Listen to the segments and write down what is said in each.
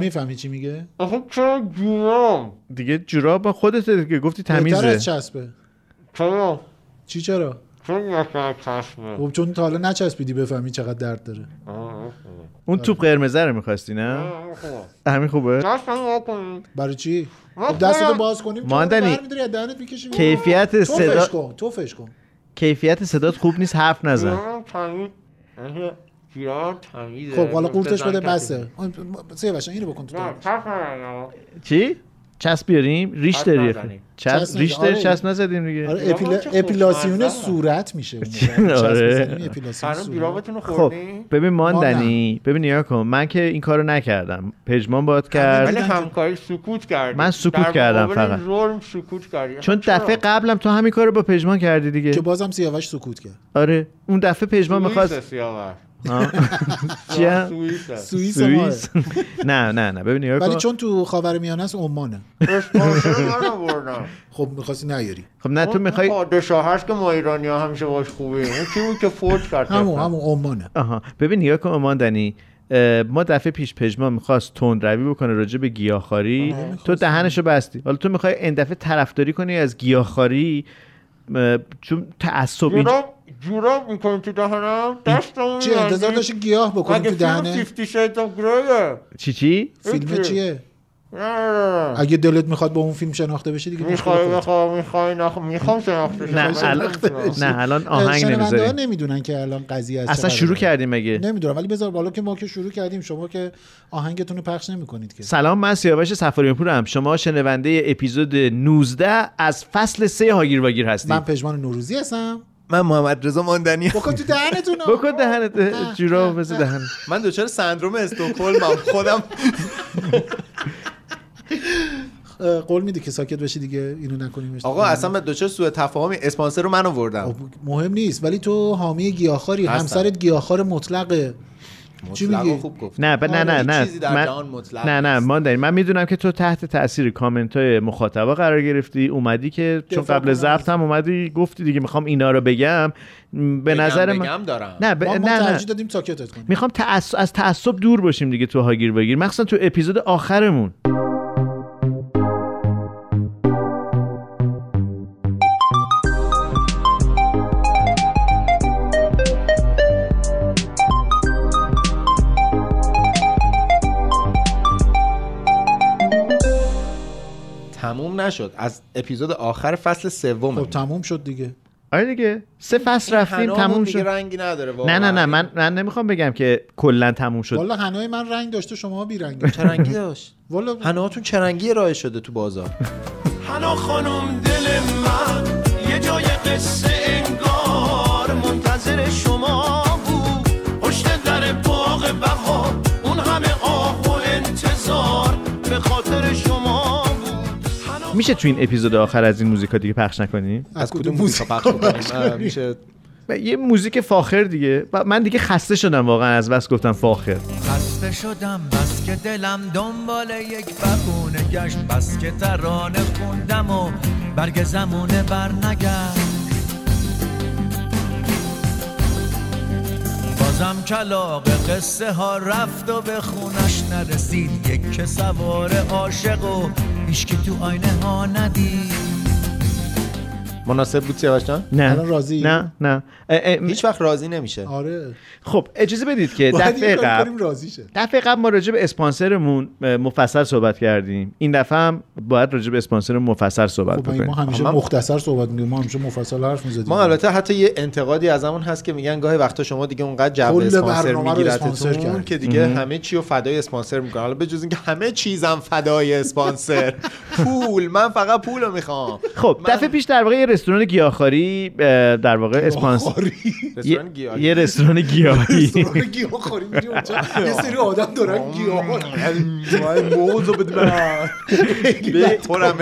می‌فهمی چی میگه؟ آخه چرا جورام دیگه جوراب خودت دیگه گفتی بهتر تمیزه. از چسبه. چرا؟ چی چرا؟ خب چون تا حالا نچسبیدی بفهمی چقدر درد داره. اون توپ قرمزه رو می‌خواستی نه؟ همین خوبه. برای چی؟ خب دستتو باز کنیم ماندنی، کیفیت صدا توفش کن. کیفیت صدات خوب نیست حرف نزن. جورام تمیزه خب حالا قورتش بده. بسه آن- سیاوش اینو بکن تو. چی چسب بیاریم ریش داری. چسب ریش نزن. داری آره. چسب نزدیم دیگه آره اپیلا... اپیلاسیون. صورت میشه آره. خب خوردین ببین ما ماندنی ببین نیا کن من که این کارو نکردم پژمان باد کرد ولی دیدن که- همکاری سکوت کردی من سکوت کردم فقط. ظلم سکوت کردی چون؟ دفعه قبلم تو همین کارو با پژمان کردی که دیگه بازم سیاوش سکوت کرد آره اون دفعه پژمان می‌خواست سیاوش. چیه؟ سوئیسه. سوئیس سوئیس نه نه نه. ببین نیا ولی کن. چون تو خاورمیانه است عمانه. خب می‌خواستی نیاری خب نه تو اون می‌خوای پادشاه هست که ما ایرانی ها همیشه باش خوبیم. اون کی بود که فوت کرد؟ همون؟ همون عمانه. آها. ببین نیا کن ماندنی اه، ما دفعه پیش پژمان می‌خواست تند روی بکنه راجع به گیاهخواری. تو دهنشو بستی. حالا تو می‌خوای این دفعه طرفداری کنی از گیاهخواری اه، چون تعصب اینجا جوراب جوراب می‌کنی تو دهنم دستمو چی انتظار داشتی گیاه بکنی مگه تو دهنه 50 Shades of Greyه؟ چی چی فیلم. چیه. اگه دلت می‌خواد با اون فیلم شناخته بشه دیگه می‌خوای می‌خوای نخ می‌خوام شناخته نه. الان نه الان آهنگ نمی‌ذاریم نمی‌دونن که الان قضیه از اصلا شروع. کردیم مگه؟ نمی‌دونم ولی بذار بالا که ما که شروع کردیم شما که آهنگتون رو پخش نمی‌کنید که. سلام من سیاوش سفاریان پورم شما شنونده اپیزود 19 از فصل 3 هاگیر واگیر من هستید پژمان نوروزی هستم. من محمد رضا ماندنی بکن تو دهنتون بکن دهنت جورا بزن دهن. من دچار سندروم استکهلمم خودم. قول میدی که ساکت بشی دیگه اینو نکنیم آقا اصلا من دچار سوء تفاهمی اسپانسر رو من آوردم خب، مهم نیست ولی تو حامی گیاهخواری. همسرت گیاهخوار مطلقه. چی مطلق؟ خوب گفت نه نه نه آره، نه چیزی در من- نه نه. من من می‌دونم که تو تحت تاثیر کامنت های مخاطبا قرار گرفتی اومدی که چون قبل ضبط هم اومدی گفتی دیگه می‌خوام اینا رو بگم. به بگم نظر من بگم دارم. نه ب... ما, ما نه. ترجیح دادیم ساکتت کنیم. می‌خوام تعص... از تعصب دور باشیم دیگه تو هاگیر واگیر مخصوصا تو اپیزود آخرمون. نشد. از اپیزود آخر فصل سوم خب تموم شد دیگه. آره دیگه. سه فصل رفتیم تموم دیگه شد. رنگی نداره نه واقعا. نه نه من من نمی‌خوام بگم که کلا تموم شد. والا هنای من رنگ داشته شما بی رنگ چه رنگی داشت. والا هنوهاتون چه رنگی ارائه شده تو بازار. هنا خانم دل من یه جای قصه انگار منتظر شما. میشه تو این اپیزود آخر از این موزیکا دیگه پخش نکنیم از کدوم موزیک پخش می‌کنیم؟ میشه و یه موزیک فاخر دیگه. من دیگه خسته شدم واقعا از بس گفتم فاخر. خسته شدم بس که دلم دنبال یک بهونه گشت. بس که ترانه خوندم و برگ زمونه بر نگشت. بازم کلاق قصه ها رفت و به خونش نرسید. یک که سوار عاشق و هیچکی تو آینه ها ندید. مناسب بود سیاوش جان؟ نه. الان راضی؟ نه نه. اه، اه، هیچ وقت راضی نمیشه. آره. خب اجازه بدید که دفعه قبل کنیم راضی شه. دفعه قبل ما راجع به اسپانسرمون مفصل صحبت کردیم. این دفعه هم باید راجع به اسپانسر مفصل صحبت خب بکنیم. ما همیشه اما- مختصر صحبت میگیم ما همیشه مفصل حرف می‌زدیم. ما البته حتی یه انتقادی از همون هست که میگن گاهی وقتا شما دیگه اونقدر جو اسپانسر میگیرتتون. که دیگه همه چی رو فدای اسپانسر می‌کنن. حالا بجز اینکه همه چیزم فدای اسپانسر. پول. من فقط پول رو می‌خوام. خب دفعه پیش در واقع رستوران گیاهخواری اه، در واقع اسپانسر رستوران یه, رستوران گیاهی رستوران گیاهخواری میری اونجا. یه سری آدم دارن گیاه موزو بده من. بخورم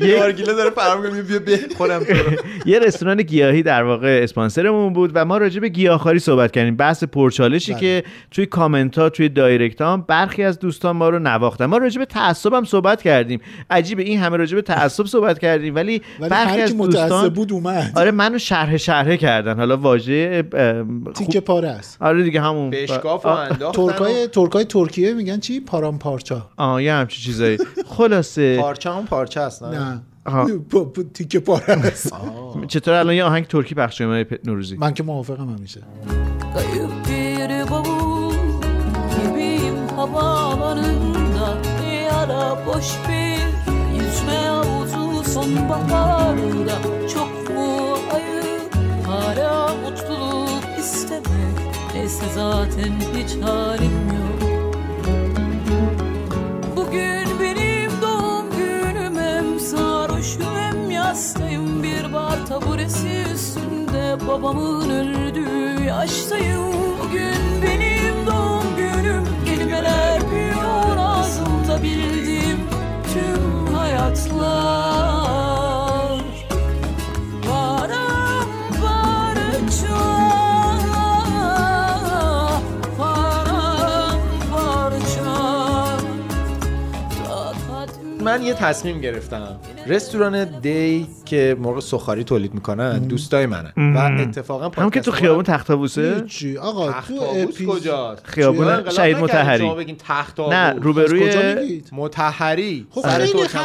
نارگیله داره فرام بیا بخورم. یه رستوران گیاهی در واقع اسپانسرمون بود و ما راجع به گیاهخواری صحبت کردیم. بحث پرچالشی بله. که توی کامنت ها توی دایرکت ها برخی از دوستان ما رو نواختن. ما راجع به تعصب هم صحبت کردیم. عجیبه این همه راجع به تعصب صحبت کردیم. ولی ولی برخی از دوستان بسته بود اومد. آره منو شرح شرحه کردن. حالا واژه تیکه پاره است. آره دیگه همون. بشکاف و انداختن ترکای ترکای ترکیه میگن چی؟ پارام پارچا. آه یه همچین چیزایی. خلاصه. پارچه هم پارچه هست نه؟ تیکه پاره است. چطور الان یه آهنگ ترکی پخش کنیم نوروزی؟ من که موافقم همیشه. Bir Yara boş yüzme sonbaharda Çok mu ayıp hala mutluluk istemek. Neyse zaten hiç halim yok. Bugün benim doğum günüm hem sarhoşum hem yastayım. Bir bar taburesi üstünde babamın öldüğü yaştayım. Bugün benim doğum günüm kelimeler büyüyor ağzımda bildiğim tüm hayatlar من یه تصمیم گرفتم. رستوران دی که مرغ سخاری تولید می‌کنن دوستای منن. و اتفاقا همون که تو خیابون تختابوسه چی آقا تخت تو اپیز کجاست؟ خیابون شهید مطهری. شما بگین تخت نه؟ روبروی کجا میگید؟ مطهری خب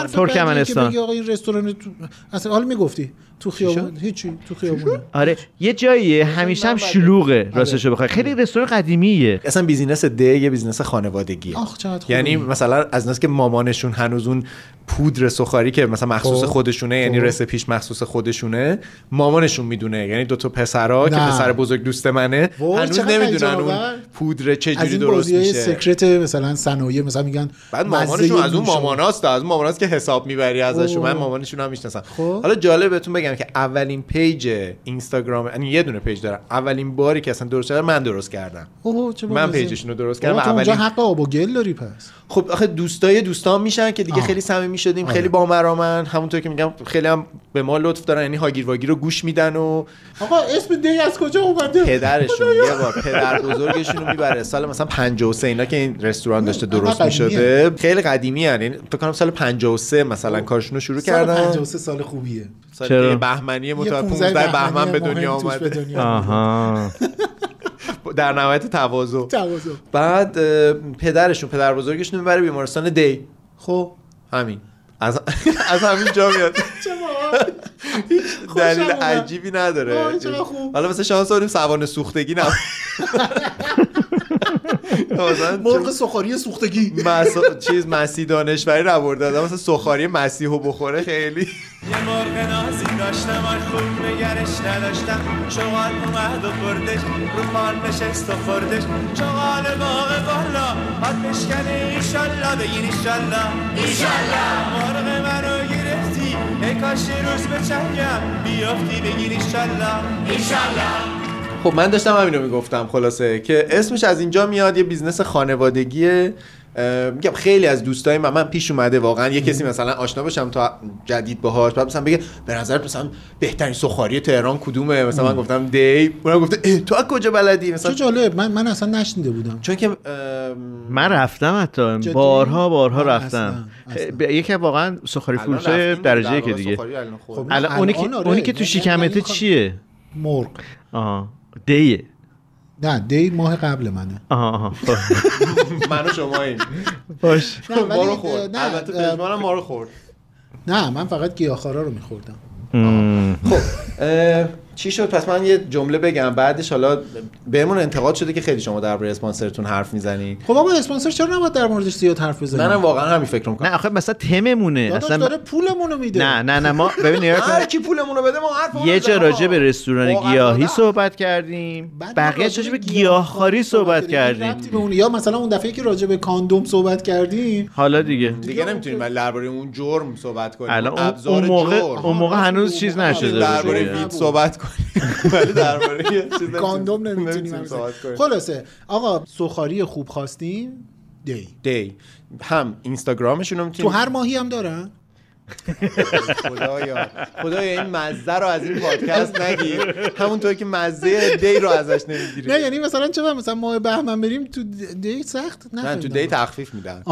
ترکمنستان. آقا این رستوران تو... اصلا حالا می‌گفتی. تو خیابون هیچی تو خیابون آره یه جاییه همیشه هم شلوغه راستشو بخوای خیلی رستوران قدیمیه اصلا business دی یه business خانوادگیه آخ. یعنی مثلا از اوناس که مامانشون هنوز اون پودر سوخاری که مثلا مخصوص خب. خودشونه یعنی خب. recipe ش مخصوص خودشونه مامانشون می‌دونه یعنی دو تا پسرا که. پسر بزرگ دوست منه هنوز نمی‌دونن اون. پودر از چجوری این درست میشه secret مثلا صنایع مثلا میگن بعد مامانشون از اون. ماماناست از اون ماماناست که حساب می‌بری ازشون. من مامانشون هم می‌شناسم خب. حالا جالب بهتون بگم که اولین page اینستاگرام یعنی یه دونه page دارم اولین باری که اصلا درست کردم من درست کردم. اوه چه من. page شون رو درست کردم اولین حق آب و گل داری پس. خب آخه دوستای دوستان میشن که دیگه آه. خیلی صمیمی شدیم آره. خیلی بامرامن. همونطور که میگم خیلی هم به ما لطف دارن. یعنی هاگیر واگیر رو گوش میدن و آقا اسم دی از کجا اومده؟ پدرشون یه بار پدر بزرگشون رو می‌بره. سال مثلا 53 اینا که این رستوران داشته درست. می‌شده. خیلی قدیمی هن. یعنی فکر کنم سال 53 مثلا کارشون رو شروع سال کردن. 53 سال خوبیه. سال بهمنی متولد 15 15 بهمن به دنیا اومده. آها. در نهایت تواضع. بعد پدرشون پدر بزرگشون می‌بره بیمارستان دی. خب همین. از از همین جا میاد. دلیل. عجیبی نداره. حالا مثلا شانس آوردیم سوانه سوختگی نه مرغ سخاری سوختگی. چیز مسیح دانشوری رو آورده آدم مثلا سخاری مسیح رو بخوره خیلی. یه مرغ نازی داشتم آن خوب نگهش نداشتم. شغال اومد و بردش رو پان نشست و خوردش. شغال باغ بالا حد بشکنه ایشالله بگین ایشالله. ایشالله. مرغ منو گرفتی ای کاش روز به چنگم. بیافتی بگین ایشالله. ایشالله. خب من داشتم همین رو می‌گفتم خلاصه که اسمش از اینجا میاد یه business خانوادگیه. میگم خیلی از دوستای من من پیش اومده واقعا یه کسی مثلا آشنا باشم تا جدید باهاش بعد مثلا بگه به نظر مثلا بهترین سخاری تهران کدومه؟ مثلا من گفتم دی. اونم گفته تو از کجا بلدی؟ مثلا چه جالب من من اصلا نشنیده بودم. چون که من رفتم حتی؟ بارها بارها رفتم. یکی واقعا سخاری فروش درجه در که دیگه. خب، الان اونی که آره. اونی که تو یعنی- شکمته یعنی چیه؟ مرغ. آها. دیه. نه دی ماه قبل منه. آها آها. خب. من و شماییم باش. نه ما رو خورد. نه البته پژمانم ما رو خورد. نه من فقط گیاهخوارا رو میخوردم. خب چی شد؟ پس من یه جمله بگم بعدش حالا بهمون انتقاد شده که خیلی شما درباره اسپانسرتون حرف می‌زنی خب آقا اسپانسر چرا نباید در موردش زیاد حرف بزنیم منم واقعا همین فکر می‌کنم. نه آخه مثلا تممونه. اصلا داره پولمون رو میده. نه نه نه ما ببین نگاه کن. هر کی پولمون رو بده ما حرف یه جا راجع به رستوران گیاهی. صحبت کردیم. بقیه راجع راجع به گیاهخواری صحبت کردیم. به اون یا مثلا اون دفعه که راجع به کاندوم صحبت کردیم. حالا دیگه. دیگه نمی‌تونیم درباره اون جرم صحبت کنیم. الان اون- موقع جرم. اون موقع هنوز چیز نشده درباره صحبت کنیم ولی درباره چیز نمیتونیم- خلاصه آقا سخاری خوب خواستیم دی. دی. هم اینستاگرامشون رو تو هر ماهی هم دارن؟ خدایا. خدایا این مزه رو از این پادکست نگیر. همونطور که مزه دی رو ازش نمی‌گیری. نه یعنی مثلا چه مثلا ماه بهمن بریم تو دیت سخت؟ نه تو. دی تخفیف میدن.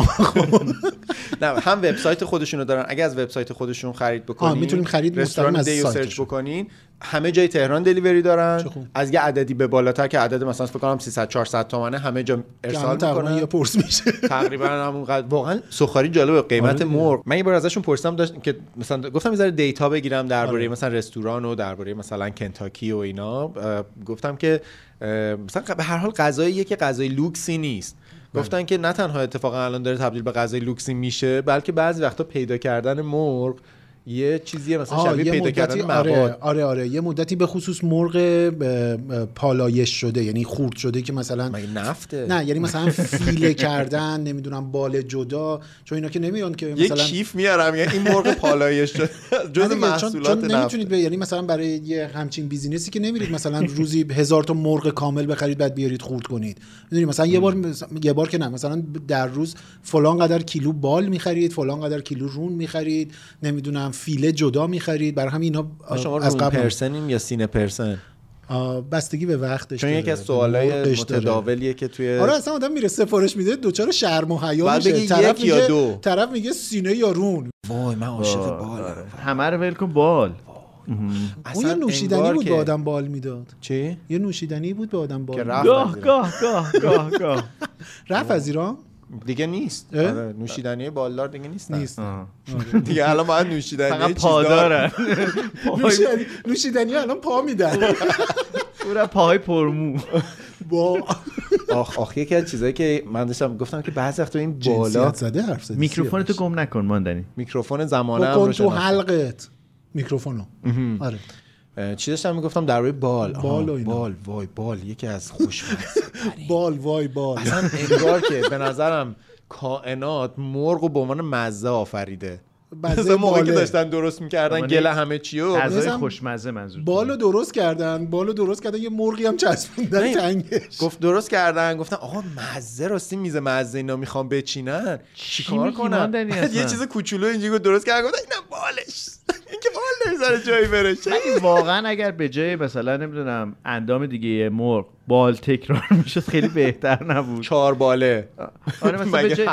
نه هم وبسایت خودشونو دارن. اگه از وبسایت خودشون خرید بکنین می‌تونیم خرید مستقیم از سرچ سایتشون. بکنین. همه جای تهران دلیوری دارن. از یه عددی به بالاتر که عدد مثلا فکر کنم 300 400 تومنه همه جا ارسال می‌کنن یه پرس میشه تقریبا همون قدر واقعا سخاری جالبه قیمت آره. مرغ من یه بار ازشون پرسیدم داشت که مثلا گفتم یه ذره دیتا بگیرم درباره آره. مثلا رستوران و درباره مثلا کنتاکی و اینا گفتم که مثلا به هر حال غذاییه که غذای لوکسی نیست بله. گفتن که نه تنها اتفاقا الان داره تبدیل به غذای لوکسی میشه بلکه بعضی وقتا پیدا کردن مرغ یه چیزیه مثلا شبیه یه پیدا مدتی کردن آره مواد. آره آره. یه مدتی به خصوص مرغ پالایش شده یعنی خورد شده که مثلا نفته؟ نه یعنی مثلا فیله کردن نمی‌دونم بال جدا چون اینا که نمیان که یه مثلا کیف میارم یعنی این مرغ پالایش شده. جز چون, محصولات چون نفت. نمی‌تونید به یعنی مثلا برای یه همچین بیزینسی که نمیرید مثلا روزی هزار تا مرغ کامل بخرید بعد بیارید خورد کنید. می‌دونی مثلا یه بار یه بار که نه مثلا در روز فلان قدر کیلو بال می‌خرید فلان قدر کیلو رون می‌خرید نمی‌دونم فیله جدا می‌خرید. برای همین اینا شما از قبل پرسنیم یا سینه پرسن؟ بستگی به وقتش چون یکی. از سوالای. متداولیه که توی آره اصلا آدم میره سفارش میده دوچار شرم و حیا میشه. طرف یک یا میگه دو. طرف میگه سینه یا رون. وای من عاشق. بالم همه رو ول کن بال. اون یه نوشیدنی بود به آدم بال می‌داد. چی؟ یه نوشیدنی بود به آدم بال گاه. گاه گاه گاه گاه. رفت از ایران؟ دیگه نیست؟ آره نوشیدنی بالدار دیگه نیستن نیست آه. دیگه الان باید نوشیدنی فقط. پادارن نوشیدنی الان پا میدن پورا پاهای پرمو با آخ آخ یکی از چیزایی که من داشتم گفتم که بعضی وقتا این بالا زده حرف زدی میکروفون تو. گم نکن ماندنی میکروفون زمانه رو تو. حلقت میکروفونو آره چی داشتم می‌گفتم؟ در روی بال. بال و اینا. بال. وای بال. یکی از خوشمزه بال وای بال. اصلا انگار که به نظرم کائنات مرغ رو به عنوان مزه آفریده. مثلا موقعی که. داشتن درست می‌کردن گله همه چیو غذای مثلا خوشمزه منظور بالو درست کردن بالو درست کردن یه مرغی هم چسبوندن. تنگش. گفت درست کردن گفتن آقا مزه راستی میز مزه اینا می‌خوام بچینن. چیکار اصلا؟ یه چیز کوچولو اینجوری گفت درست کردن گفتن اینم بالش. این که بال نمی‌ذاره جایی بره واقعا اگر به جای مثلا نمی‌دونم اندام دیگه مرغ بال تکرار می‌شد خیلی بهتر نبود. چهار باله. آره مثلا به مگه جای؟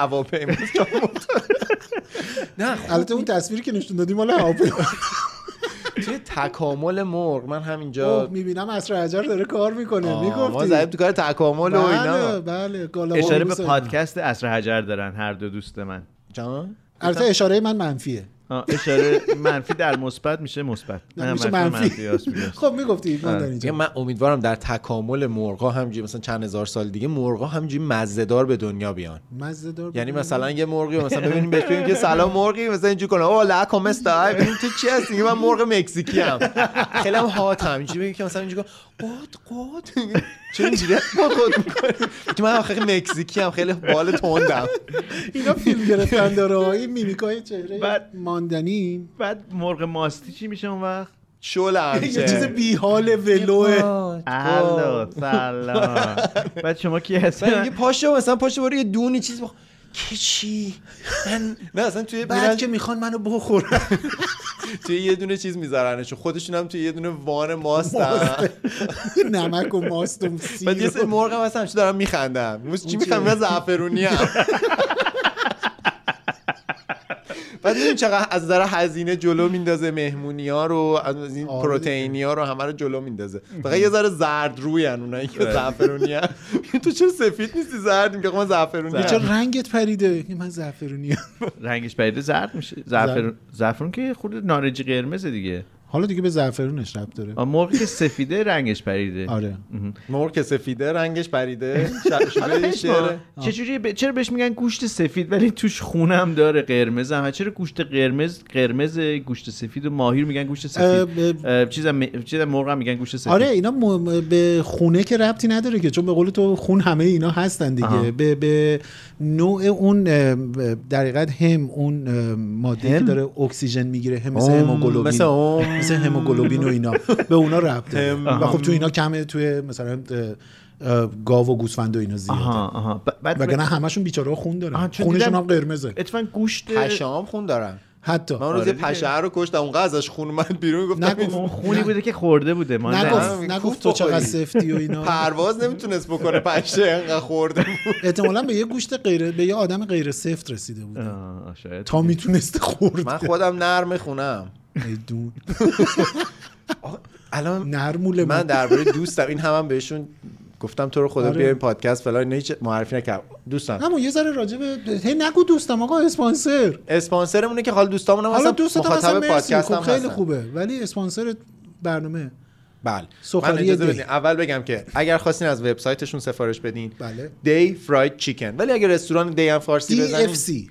نه البته اون تصویری که نشون دادی مال هواپیما. توی تکامل مرغ من همینجا می‌بینم اصر حجر داره کار می‌کنه. آه، ما می‌گفتی. زدیم تو کار تکامل و بله اینا. بله گالا اشاره به. پادکست اصر حجر دارن هر دو دوست من. جان؟ البته اشاره من منفیه. اشاره منفی در مثبت میشه مثبت. میشه منفی میگه. خب می‌گفتی من آره. دیگه من امیدوارم در تکامل مرغا همینجوری مثلا چند هزار سال دیگه مرغا همینجوری مزه‌دار به دنیا بیان. مزه دار یعنی مثلا یه مرغی رو مثلا ببینیم بهش بگیم که سلام مرغی مثلا اینجوری کنه. او لا کام استای ببین تو چی هستی؟ میگه من مرغ مکزیکی ام خیلی هم هات هم اینجوری بگیم که مثلا اینجوری کنه. قد قد. چرا اینجوری با خود می‌کنی؟ که من آخه مکزیکی ام خیلی بال تندم. اینا فیلم گرفتن داره این میمیکای چهره بعد- ماندنی. بعد مرغ ماستی چی میشه اون وقت؟ شل یه چیز همشه بیحال ولوه. الو سلام. بعد شما کی هستی؟ میگه پاشو مثلا پاشو برو یه دونی چیز بخ... که چی؟ من نه اصلا توی بعد میرن که می‌خوان منو بخورن. توی یه دونه چیز میذارنشون خودشون هم توی یه دونه وان ماستن نمک و ماست و بعد یه سیر سری مرغ هم هستن دارم میخندم. چی میخندم چیه؟ من زعفرونی هم بعد ببین چقدر از نظر هزینه جلو میندازه مهمونی ها رو از این آره پروتئینی ها رو همه رو جلو میندازه. فقط یه ذره زرد روی ان اونایی که آره. زعفرونی هم تو چرا سفید نیستی زرد؟ میگه من زعفرونی چرا رنگت پریده؟ من زعفرونی رنگش پریده زرد میشه. زعفرون زعفرون که خود نارنجی قرمزه دیگه. حالا دیگه به زعفرونش ربط داره. که سفیده رنگش پریده. آره. مرغ که سفیده رنگش پریده. چجوری ب... چرا بهش میگن گوشت سفید؟ ولی توش خونم داره قرمز هم. چرا گوشت قرمز قرمز گوشت سفید و ماهی رو میگن گوشت سفید؟ چیزم چیزم مرغ هم میگن گوشت سفید. آره اینا م- به خونه که ربطی نداره که. چون به قول تو خون همه اینا هستن دیگه. به, به نوع اون در حقیقت هم اون ماده که؟ داره اکسیژن می‌گیره. هم مثل هموگلوبین. مثل اون. مثل هموگلوبین و اینا. به اونا ربط. و خب تو اینا کمه توی مثلا گاو و گوسفند و اینا زیاده. آها آها. بعد وگرنه همشون بیچاره خون دارن. خونشون هم قرمزه. اتفاقا گوشت پشام خون دارن. حتی. من اون روز آره یه دیگه. پشه رو کشتم اونقدر ازش خون من بیرون گفتم اون خونی بوده که خورده بوده ما نگفت. نه. نگفت تو چقدر. سفتی و اینا. پرواز نمی‌تونست بکنه پشه انقدر خورده بود. احتمالا به یه گوشت غیر به یه آدم غیر سفت رسیده بود آه، شاید تا می‌تونسته خورد من خودم نرم خونم. دون. الان نرمول من درباره دوستم این هم, هم بهشون گفتم تو رو خدا آره. بیا این پادکست فلان اینا هیچ معرفی نکردم. دوستم اما یه ذره راجع به هی نگو دوستم آقا اسپانسر. اسپانسرمونه که حال دوستامون هم حالا دوستت مخاطب پادکست خب هم خیلی. خوبه ولی اسپانسر برنامه. بله. من اجازه دی. بدین اول بگم که اگر خواستین از وبسایتشون سفارش بدین بله. D Fried Chicken ولی اگر رستوران دی هم فارسی دی بزنین اف سی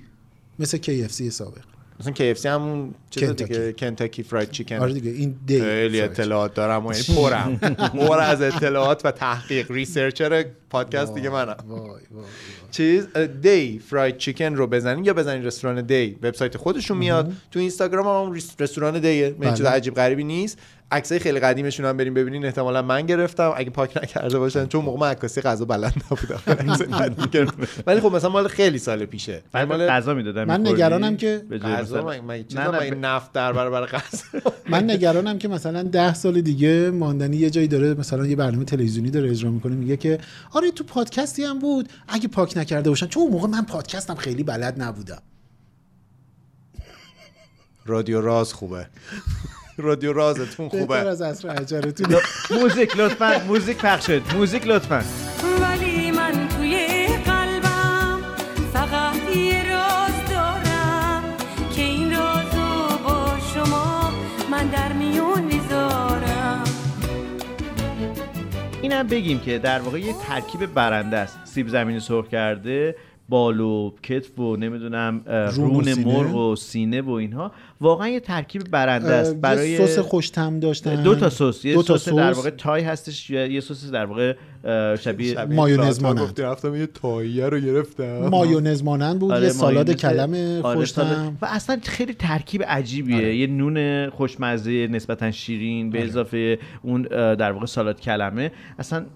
مثل KFC سابق. مثلا KFC همون چیز. دیگه Kentucky Fried Chicken آره دیگه این دی. خیلی. اطلاعات دارم و یعنی پرم. پر از اطلاعات و تحقیق. researcher پادکست دیگه منم. وای وای وای. چیز D Fried Chicken رو بزنین یا بزنین رستوران دی. وبسایت خودشون میاد. تو اینستاگرام هم, رستوران دیه. من چیز بله. عجیب غریبی نیست. عکسای خیلی قدیمشون هم بریم ببینین احتمالا من گرفتم. اگه پاک نکرده باشن چون موقع من عکاسی غذا بلد نبودم. ولی خب مثلا مال خیلی سال پیشه. بعد مال غذا می‌دادم من نگرانم که غذا من- من چیزا من نفت در برابر غذا. من نگرانم که مثلا ده سال دیگه ماندنی یه جایی داره مثلا یه برنامه تلویزیونی داره اجرا می‌کنه میگه که آره تو پادکستی هم بود. اگه پاک نکرده باشن چون موقع من پادکستم خیلی بلد نبودم. رادیو راز خوبه. رادیو رازتون بهتر خوبه. از عصر عجلتون موزیک لطفا موزیک پخش شد. موزیک لطفا. ولی من توی قلبم فقط یه راز دارم که این رازو با شما من در میون می‌ذارم. اینم بگیم که در واقع یه ترکیب برنده است. سیب زمینی سرخ کرده بال و کتف و نمی‌دونم رون. مرغ و سینه و اینها. واقعا یه ترکیب برنده است. برای یه سس خوشتم داشتن. دو تا سس. یه دو تا سس در واقع تای هستش یا یه سس در واقع اه، شبیه مایونز مانند. رفتم یه تاییه رو گرفتم. مایونز مانند بود آره، یه سالاد مایونز. کلم آره، خوشتم سالاد. و اصلا خیلی ترکیب عجیبیه. آره. یه نون خوشمزه نسبتا شیرین به اضافه اون در واقع سالاد کلمه. اصلا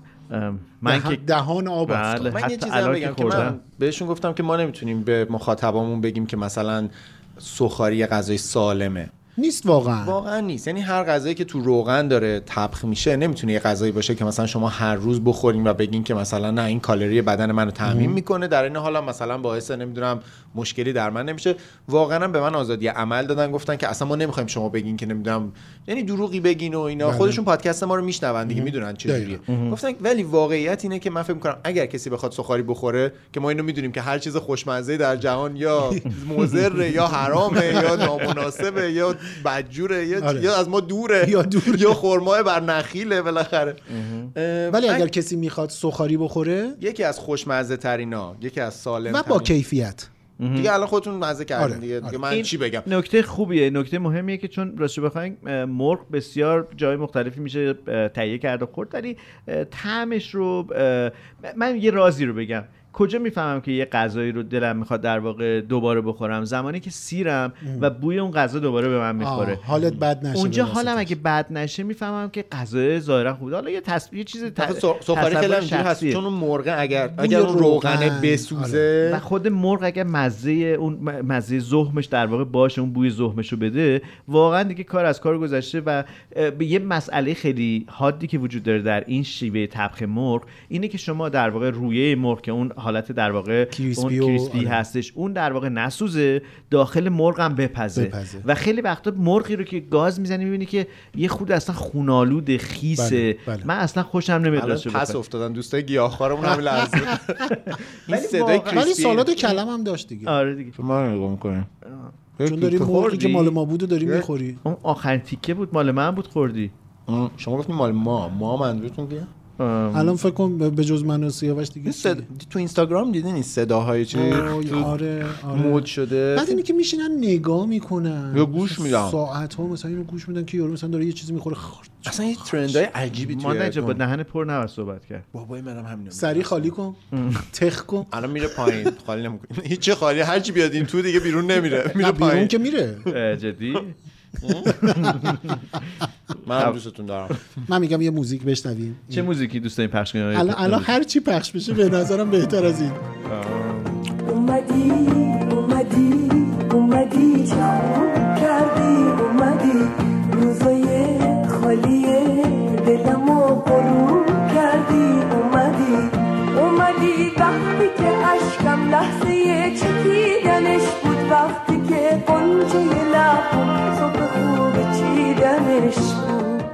من دهان- که دهان آب بله. من یه چیزی بگم که من. بهشون گفتم که ما نمی‌تونیم به مخاطبامون بگیم که مثلا سخاری غذای سالمه نیست واقعا. واقعا نیست. یعنی هر غذایی که تو روغن داره تبخ میشه نمی‌تونه یه غذایی باشه که مثلا شما هر روز بخورین و بگین که مثلا نه این کالری بدن منو تامین می‌کنه. در این حال مثلا باعث نمی‌دونم مشکلی در من نمیشه. واقعا به من آزادی عمل دادن گفتن که اصلا ما نمی‌خوایم شما بگین که نمی‌دونم یعنی دروغی بگین و اینا. بله. خودشون پادکست ما رو میشنون دیگه می‌دونن چه جوریه. گفتن ولی واقعیت اینه که من فکر می‌کنم اگر کسی بخواد سخاری بخوره که ما اینو می‌دونیم که هر چیز خوشمزه در جهان یا مضر یا حرامه یا نامناسبه یا بدجوره یا, آره. یا از ما دوره. یا دوره. یا خرمای بر نخیله بالاخره ولی من- اگر کسی می‌خواد سخاری بخوره یکی از خوشمزه ترینا یکی از سالم و با کیفیت. دیگه الان خودتون مزه کردین آره، دیگه, دیگه آره. من این چی بگم؟ نکته خوبیه. نکته مهمیه که چون راستش بخواین مرغ بسیار جای مختلفی میشه تهیه کرد و خورد ولی طعمش رو من یه رازی رو بگم. کجا می‌فهمم که یه غذایی رو دلم می‌خواد در واقع دوباره بخورم؟ زمانی که سیرم و بوی اون غذا دوباره به من می‌خوره. حالت بد نشه اونجا حالم. اگه بد نشه می‌فهمم که غذای ظاهرا خوبه حالا یه تصویر یه چیز تصور همینجوری هست. چون اون مرغ اگر اگر اون روغنه روغن، بسوزه و خود مرغ اگر مزه اون مزه زهمش در واقع باشه اون بوی زهمش رو بده واقعا دیگه کار از کار گذشته و به یه مسئله خیلی حادی که وجود داره در این شیوه طبخ مرغ اینه که شما در واقع رویه مرغ که اون حالت در واقع کریسپی اون کریسپی آره. هستش اون در واقع نسوزه داخل مرغ هم بپزه, بپزه. و خیلی وقتا مرغی رو که گاز می‌زنی می‌بینی که یه خود اصلا خونالود خیسه بله، بله. من اصلا خوشم نمیاد پس. افتادن دوستای گیاهخوارمون لحظه این ولی صدای ولی کریسپی سالاد کلم هم داشت دیگه آره دیگه ما نگاه می‌کنیم چون داری مرغی؟ که مال ما بود و داری می‌خوری اون آخرین تیکه بود مال من بود خوردی شما گفتین مال ما ما منظورتون کیه الان فکر کن به- جز من و سیاوش دیگه این صدا... تو اینستاگرام دیدین این صداهای چی؟ تو آره آره. مود شده. بعد اینی که میشینن نگاه می‌کنن. یا گوش میدن. ساعت ها مثلا اینو گوش میدن که یارو مثلا داره یه چیزی می‌خوره. خورد اصلا یه ترندهای عجیبی ما توی نه با دهن پر نباید صحبت کرد. بابای منم همینو سری خالی کن. تخ کن. الان میره پایین. خالی نمی‌کنه. هیچ خالی. هر چی بیاد این تو دیگه بیرون نمیره. میره پایین. که میره. جدی؟ من هم دوستتون دارم. من میگم یه موزیک بشنویم. چه موزیکی دوست دارین پخش کنید الان الان هر چی پخش بشه به نظرم بهتر از این. اومدی اومدی اومدی کردی اومدی. روزای خالی دلمو غروب اشکم لحظه چکیدنش بود وقتی که قنچه لبم صبح خوب چیدنش بود.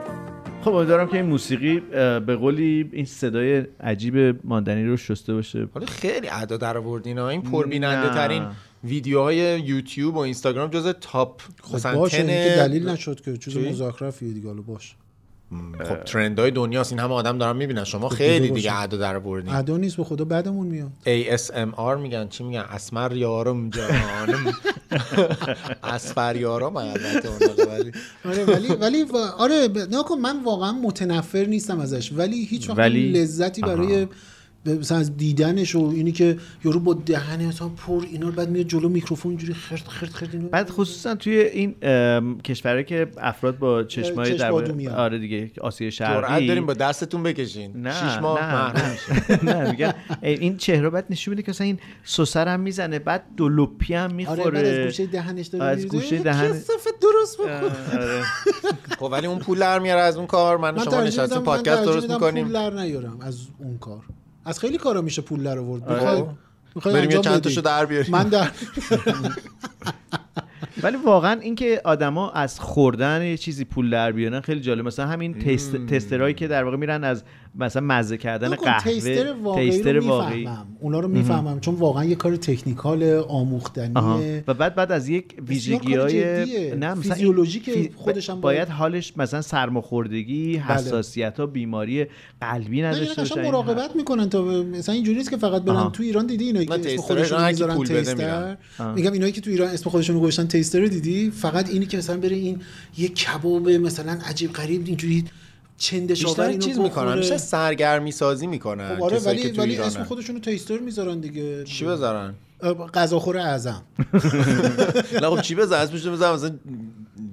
خب امیدوارم که این موسیقی به قولی این صدای عجیب ماندنی رو شسته باشه. حالا خیلی ادا در آوردین ها. این پربیننده ترین ویدیوهای یوتیوب و اینستاگرام جز تاپ. خب باشه این که 10 دلیل نشد که چیز چی؟ مزخرفیه دیگه حالا باش خب ترندهای دنیاست این همه آدم دارن می‌بینن. شما خب خیلی دیگه. ادا در آوردین ادا نیست به خدا بعدمون میاد. ASMR میگن چی میگن؟ اسمر یارم جانم. اسفر یارم ولی آره ولی ولی و- آره ب- نگاه کن من واقعا متنفر نیستم ازش. ولی هیچ وقت ولی- لذتی برای مثلا از دیدنش و اینی که یارو با دهن مثلا پر اینا رو بعد میاد جلو میکروفون اینجوری خرد خرد خرد اینو بعد خصوصا توی این ام، کشورهایی که افراد با چشمای چشم در. آره دیگه آسیای جرأت شرقی. داریم با دستتون بکشین. نه شیش ماه نه محروم نه, نه میگن ای، این چهره بعد نشون میده که مثلا این سوسر هم می‌زنه بعد دو لپی هم می‌خوره آره از گوشه دهنش داره از. گوشه دهن- درست بکن. آره. خب ولی اون پول در میاره از اون کار. من شما من پادکست درست می‌کنیم پول در نیارم از اون کار. از خیلی کارا میشه پول در آورد آره. می‌خوای بریم یه چند. تاشو در بیاریم. من در ولی واقعا اینکه آدما از خوردن یه چیزی پول در بیارن خیلی جالب مثلا همین تست تسترایی که در واقع میرن از مثلا مزه کردن قهوه تیستر واقعی تیستر رو واقعی می‌فهمم اونا رو می‌فهمم چون واقعا یه کار تکنیکال. آموختنیه و بعد بعد از یک ویژگی های. نه مثلا فیزیولوژیک این خودش هم باید باید- حالش مثلا سرماخوردگی حساسیت ها بیماری قلبی نه اینا نداشته باشه مراقبت می‌کنن تا مثلا اینجوری نیست که فقط برن. تو ایران دیدی اینایی که نه، اسم خودشون می‌ذارن تیستر. میگم اینایی که تو ایران اسم خودشون رو گذاشتن تیستر رو دیدی فقط اینی که مثلا بره این یه کباب مثلا عجیب غریب اینجوری چندش آور اینو چیز می‌کنن. بیشتر سرگرمی سازی می‌کنن خب آره ولی که ولی. اسم خودشون رو تیستر می‌ذارن دیگه. چی بذارن؟ غذاخور اعظم. نه خب چی بذار اسمش رو بذار مثلا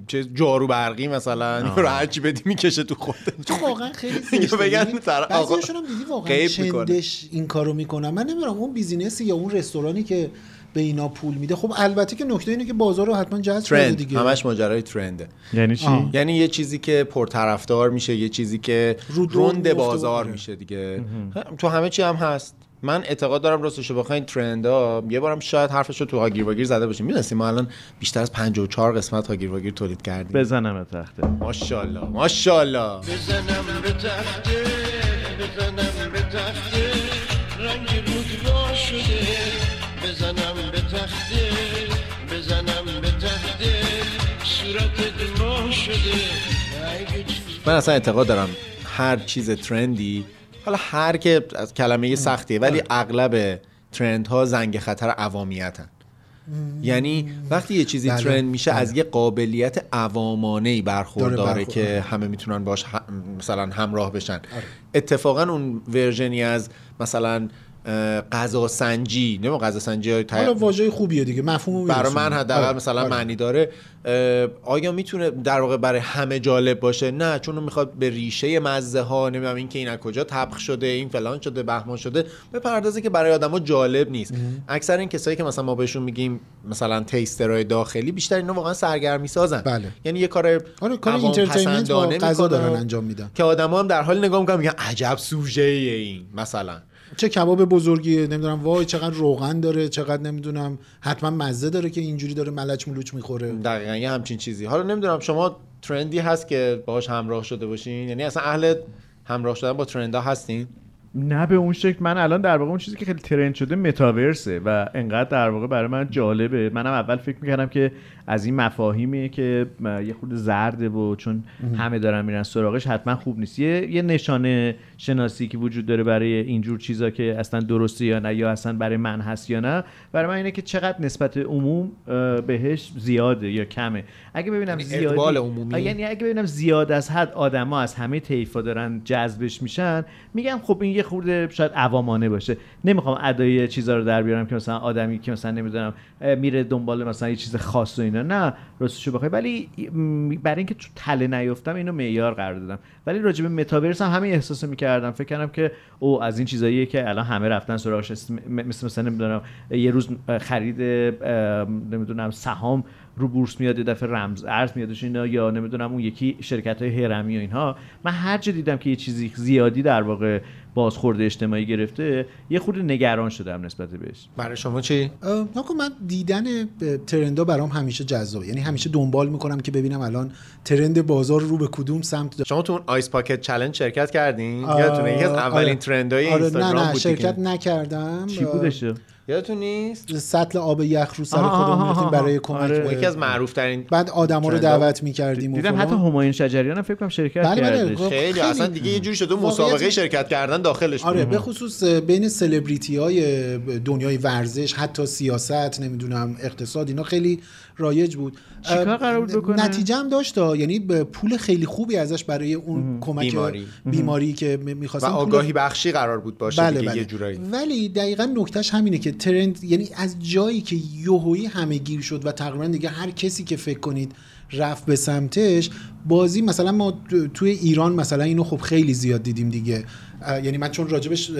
چه جارو برقی مثلا رو هر چی بدی می‌کشه تو خودت. تو واقعا خیلی بگن بعضیاشون هم دیدی واقعا. چندش این کارو می‌کنن. من نمی‌دونم اون بیزینسی یا اون رستورانی که به اینا پول میده. خب البته که نکته اینه که بازار رو حتما جذب کرده ترند. دیگه. همش ماجرای ترنده. یعنی چی؟ آه. یعنی یه چیزی که پرطرفدار میشه یه چیزی که روند بازار میشه دیگه. تو همه چی هم هست. من اعتقاد دارم راستش بخواین ترند ها یه بارم شاید حرفش رو تو هاگیر واگیر زده باشیم. می‌دونستیم ما الان بیشتر از 54 قسمت هاگیر واگیر تولید کردیم. بزنم تخته. ماشاءالله ماشاءالله. بزنم به تخته بزنم به تخته. رنگ شده. بزنم به تخته بزنم به تخته صورت ما شده. من اصلا اعتقاد دارم هر چیز ترندی حالا هر که از کلمه سختیه ولی اغلب ترند ها زنگ خطر عوامیتن. یعنی وقتی یه چیزی بله، ترند میشه بله. از یه قابلیت عوامانه ای برخورداره داره برخورد. که همه می‌تونن باش ه- مثلا همراه بشن. اتفاقا اون version ی از مثلا غذا سنجی نمو غذا سنجی های حالا واژه خوبیه دیگه مفهومو برای. من حداقل آره، مثلا آره. معنی داره آیا می‌تونه در واقع برای همه جالب باشه نه چون می‌خواد به ریشه مزه ها نمی‌دونم این که این از کجا طبخ شده این فلان شده بهمان شده بپردازه که برای آدما جالب نیست اکثر این کسایی که مثلا ما بهشون میگیم مثلا taster های داخلی بیشتر اینا واقعا سرگرمی سازن بله. یعنی یه کار آره کار entertainment با می‌کنن دارن انجام میدن که آدما هم در حال نگاه می‌کنن میگن عجب سوژه این مثلا چه کباب بزرگیه؟ نمی‌دونم. وای چقدر روغن داره چقدر نمی‌دونم. حتما مزه داره که اینجوری داره ملچ ملوچ می‌خوره. دقیقا یه همچین چیزی. حالا نمی‌دونم شما ترندی هست که باهاش همراه شده باشین؟ یعنی اصلا اهل همراه شدن با ترندا هستین؟ نه به اون شکل. من الان در واقع اون چیزی که خیلی ترند شده متاورسه و انقدر در واقع برای من جالبه. منم اول فکر می‌کردم که از این مفاهیمی که یه خود زرده و چون همه دارن میرن سراغش حتما خوب نیست. یه, یه نشانه شناسی که وجود داره برای اینجور چیزا که اصلا درسته یا نه یا اصلا برای من هست یا نه برای من اینه که چقدر نسبت عموم بهش زیاده یا کمه. اگه ببینم یعنی عمومی؟ یعنی اگه ببینم زیاد از حد آدما از همه طیفا دارن جذبش میشن میگم خب این یه خورده شاید عوامانه باشه. نمی‌خوام ادای چیزا رو در بیارم که مثلا آدمی که مثلا نمی‌دونم میره دنبال مثلا یه چیز خاص و اینا. نه راستشو بخوای. ولی برای اینکه تو تله نیفتم اینو معیار قرار دادم. ولی راجع به متاورس هم همین احساسو می‌کردم. فکر کردم که او از این چیزاییه که الان همه رفتن سراغش. مثل مثلا نمی‌دونم یه روز خرید نمی‌دونم سهام رو بورس میاد یه دفعه رمز ارز میادش اینا یا نمی‌دونم اون یکی شرکت های هرمی و اینها. من هر جا دیدم که یه چیزی زیادی در واقع بازخورده اجتماعی گرفته یه خورده نگران شدم نسبت بهش. برای شما چی؟ نکن من دیدن ترندا برام همیشه جذابه. یعنی همیشه دنبال می‌کنم که ببینم الان ترند بازار رو به کدوم سمت داره. شما تو اون ice bucket challenge شرکت کردین؟ یادتونه یکی از آره. اولین trend های آره نه اینستاگرام نه بود شرکت دیگه. نکردم. چی بودش یادتون نیست سطل آب یخ رو سر خودمون می‌ریختیم. برای کمک آره. به- یکی از معروف ترین بعد آدما رو دعوت می‌کردیم دیدم حتی همایون شجریان هم فکر کنم شرکت بله، بله. خب، خیلی خیلی- اصلا دیگه یه جوری شده واقعیت- مسابقه شرکت کردن داخلش آره. به خصوص بین سلبریتی های دنیای ورزش حتی سیاست نمی‌دونم اقتصاد اینا خیلی رایج بود چیکار قرار بود بکنه؟ نتیجه هم داشت ها. یعنی به پول خیلی خوبی ازش برای اون کمک بیماری. بیماری که و می‌خواستن آگاهی بخشی قرار بود باشه بله دیگه بله یه جورایی ولی دقیقا نکتهش همینه که ترند یعنی از جایی که یوهویی همه گیر شد و تقریبا دیگه هر کسی که فکر کنید رفت به سمتش بازی مثلا ما تو- توی ایران مثلا اینو خب خیلی زیاد دیدیم دیگه یعنی من چون راجبش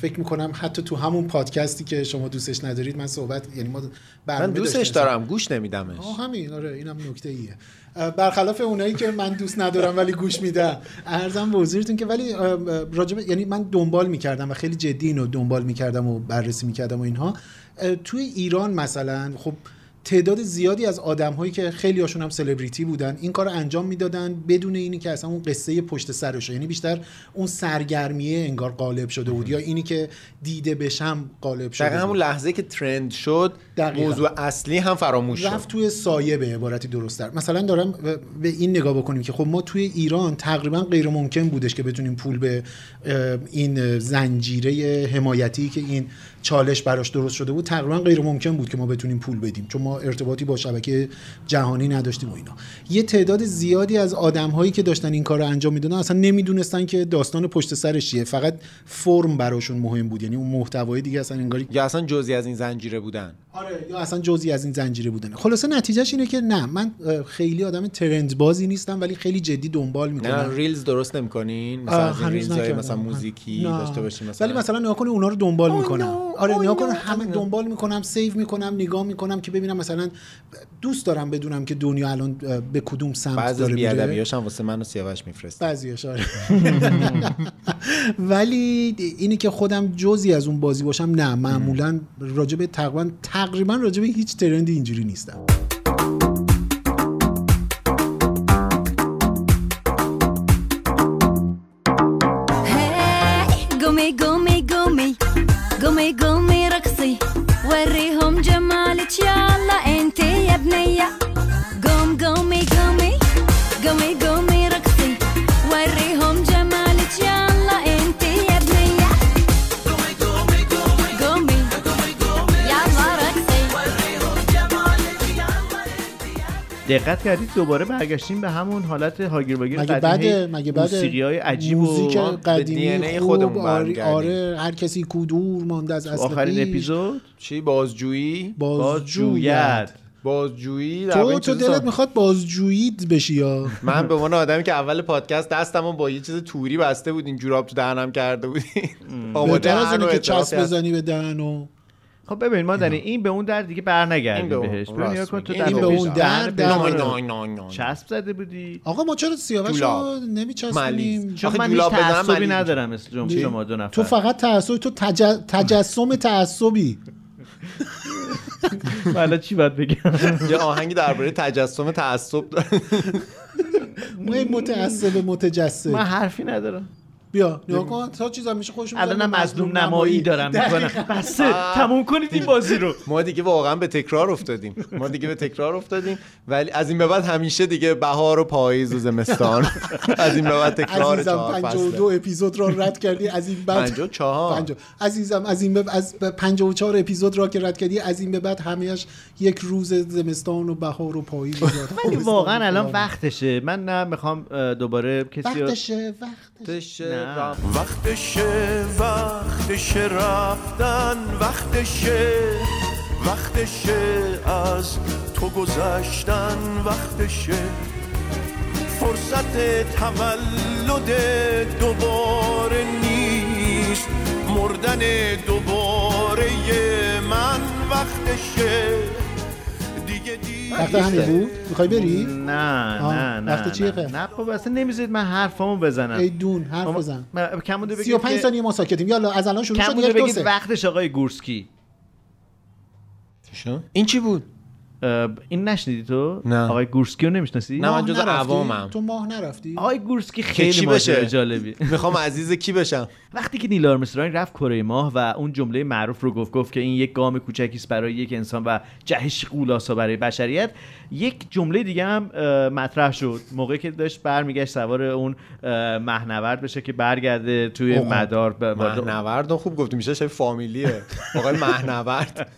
فکر می‌کنم حتی تو همون پادکستی که شما دوستش ندارید من صحبت یعنی ما من دوستش. دارم گوش نمیدمش. آه همین آره اینم نکته ایه برخلاف اونایی که من دوست ندارم ولی گوش میدم. ارزم به حضورتون که ولی راجب یعنی من دنبال می‌کردم و خیلی جدی اینو دنبال می‌کردم و بررسی می‌کردم و اینها. توی ایران مثلا خب تعداد زیادی از آدم هایی که خیلی هاشون هم سلبریتی بودن این کار انجام می‌دادن بدون اینی که اصلا اون قصه پشت سرشه یعنی بیشتر اون سرگرمیه انگار غالب شده بود یا اینی که دیده بشم غالب شده دقیقا همون. لحظه که ترند شد دقیقاً. موضوع اصلی هم فراموش رفت شد توی سایه به عبارتی درستتر مثلا دارم به این نگاه بکنیم که خب ما توی ایران تقریبا غیر ممکن بودش که بتونیم پول به این زنجیره حمایتی که این چالش براش درست شده بود تقریبا غیر ممکن بود که ما بتونیم پول بدیم چون ما ارتباطی با شبکه جهانی نداشتیم و اینا. یه تعداد زیادی از آدم هایی که داشتن این کار رو انجام می‌دادن اصلا نمی‌دونستن که داستان پشت سرش چیه. فقط فرم براشون مهم بود یعنی اون محتوای دیگه اصلا انگاری یا اصلا جزی از این زنجیره بودن. آره یا اصلا جزئی از این زنجیره بودن خلاصه نتیجهش اینه که نه من خیلی آدم trend بازی نیستم ولی خیلی جدی دنبال نه می‌کنم. reels درست نمی‌کنین؟ مثلا از reels های مثلا موزیکی نه. داشته باشیم مثلا. ولی مثلا نگاه کنی اونا رو دنبال می‌کنم no, آره oh نگاه. کنم همه دنبال می‌کنم save می‌کنم نگاه می‌کنم که ببینم مثلا دوست دارم بدونم که دنیا الان به کدوم سمت بعضی از داره میره. بیادبیاش هم واسه من و سیاوش میفرست بعضیش آره. ولی اینی که خودم جزی از اون بازی باشم نه معمولا راجب تقریبا تقریبا راجب هیچ ترندی اینجوری نیستم. دقت کردید دوباره برگشتیم به همون حالت هاگیر واگیر مگه قدیمی بده مگه بده؟ موسیقی های عجیب موزیک و قدیمی خوب خودمون آره. آره هر کسی کدور مانده از اصل آخرین. اپیزود؟ چی؟ بازجویی؟ بازجویت. بازجویی؟ تو تو دلت می‌خواد بازجویید بشی یا؟ من به عنوان آدمی که اول پادکست دستمو با یه چیز توری بسته بودین جوراب تو دهنم کرده بودین آماده از که چسب. بزنی به دهن و خب ببین ما داریم این به اون در دیگه بر این به نگردیم اون. بهش ببین کن تو. در این به اون در- در- پیش نه، ما نه، رو نه، نه. چسب زده بودی آقا ما چرا سیاوش. رو ملیز. نمیچسبونیم چون من هیچ تعصبی ندارم مثل جم- چی؟ شما دو نفر تو فقط تعصب تو تج... تجسم تعصبی حالا چی باید بگم یه آهنگی درباره تجسم تعصب داره ما این متعصب متجسد من حرفی ندارم بیا. نگاه کن. تا چیزا میشه خودشون الانم مظلوم نمایی دارم می‌کنم بسه. آه. تموم کنید این بازی رو. ما دیگه واقعا به تکرار افتادیم. ما دیگه به تکرار افتادیم. ولی از این به بعد همیشه دیگه بهار و پاییز و زمستان. از این به بعد تکرار عزیزم چهار 52 اپیزود را رد کردی از این بعد 54 پنجاه. عزیزم از این به از به 54 اپیزود را که رد کردی از این به بعد همهش یک روز زمستان و بهار و پاییز ولی واقعا الان فلان. وقتشه. من نه می‌خوام دوباره کسی وقتشه وقتشه. وقتشه وقتشه رفتن وقتشه وقتشه از تو گذشتن وقتشه. فرصت تولد دوباره نیست مردن دوباره من وقتشه. وقت همین بود؟ می‌خوای بری؟ نه نه نه وقت چیه نه. بابا اصلا نمی‌ذارید من حرفامو بزنم. ای دون حرف بزن. من- کم مونده بگید 35 که- ثانیه ما ساکتیم. یالا از الان شروع کم شد یک دو سه. وقتش آقای گورسکی. این چی بود؟ این نشنیدی تو؟ نه. آقای گورسکی رو نمی‌شناسی؟ نه، من جز؟ عوامم. تو ماه نرفتی؟ آقای گورسکی خیلی ماجرا جالبی می‌خوام عزیز کی بشم؟ وقتی که نیل آرمسترانگ رفت کره ماه و اون جمله معروف رو گفت گفت که این یک گام کوچکی است برای یک انسان و جهش قولاسا برای بشریت یک جمله دیگه هم مطرح شد. موقعی که داشت برمیگشت سوار اون مهنورد بشه که برگرده توی اوه. مدار ب- و- مهنورد خوب گفتی میشه شبیه فامیلیه. آقای مهنورد.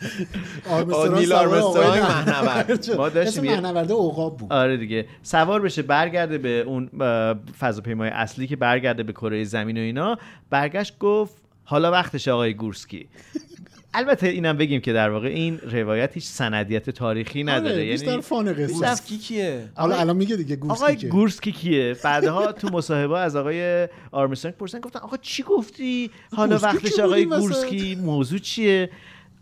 نیل آرمسترانگ مهنورد. ما داشتیم مهنورده عقاب بود. آره دیگه. سوار بشه برگرده به اون فضاپیمای اصلی که برگرده به کره زمین و اینا. برگشت گفت حالا وقتش آقای گورسکی. البته اینم بگیم که در واقع این روایت هیچ سندیت تاریخی نداره. آره بیشتر یعنی فان قصه. گورسکی کیه؟ حالا الان میگه دیگه گورسکی آقای. گورسکی کیه؟ بعدها تو مصاحبه از آقای آرمسترانگ پرسن گفتن آقا چی گفتی؟ حالا وقتش آقای؟ گورسکی؟ موضوع چیه؟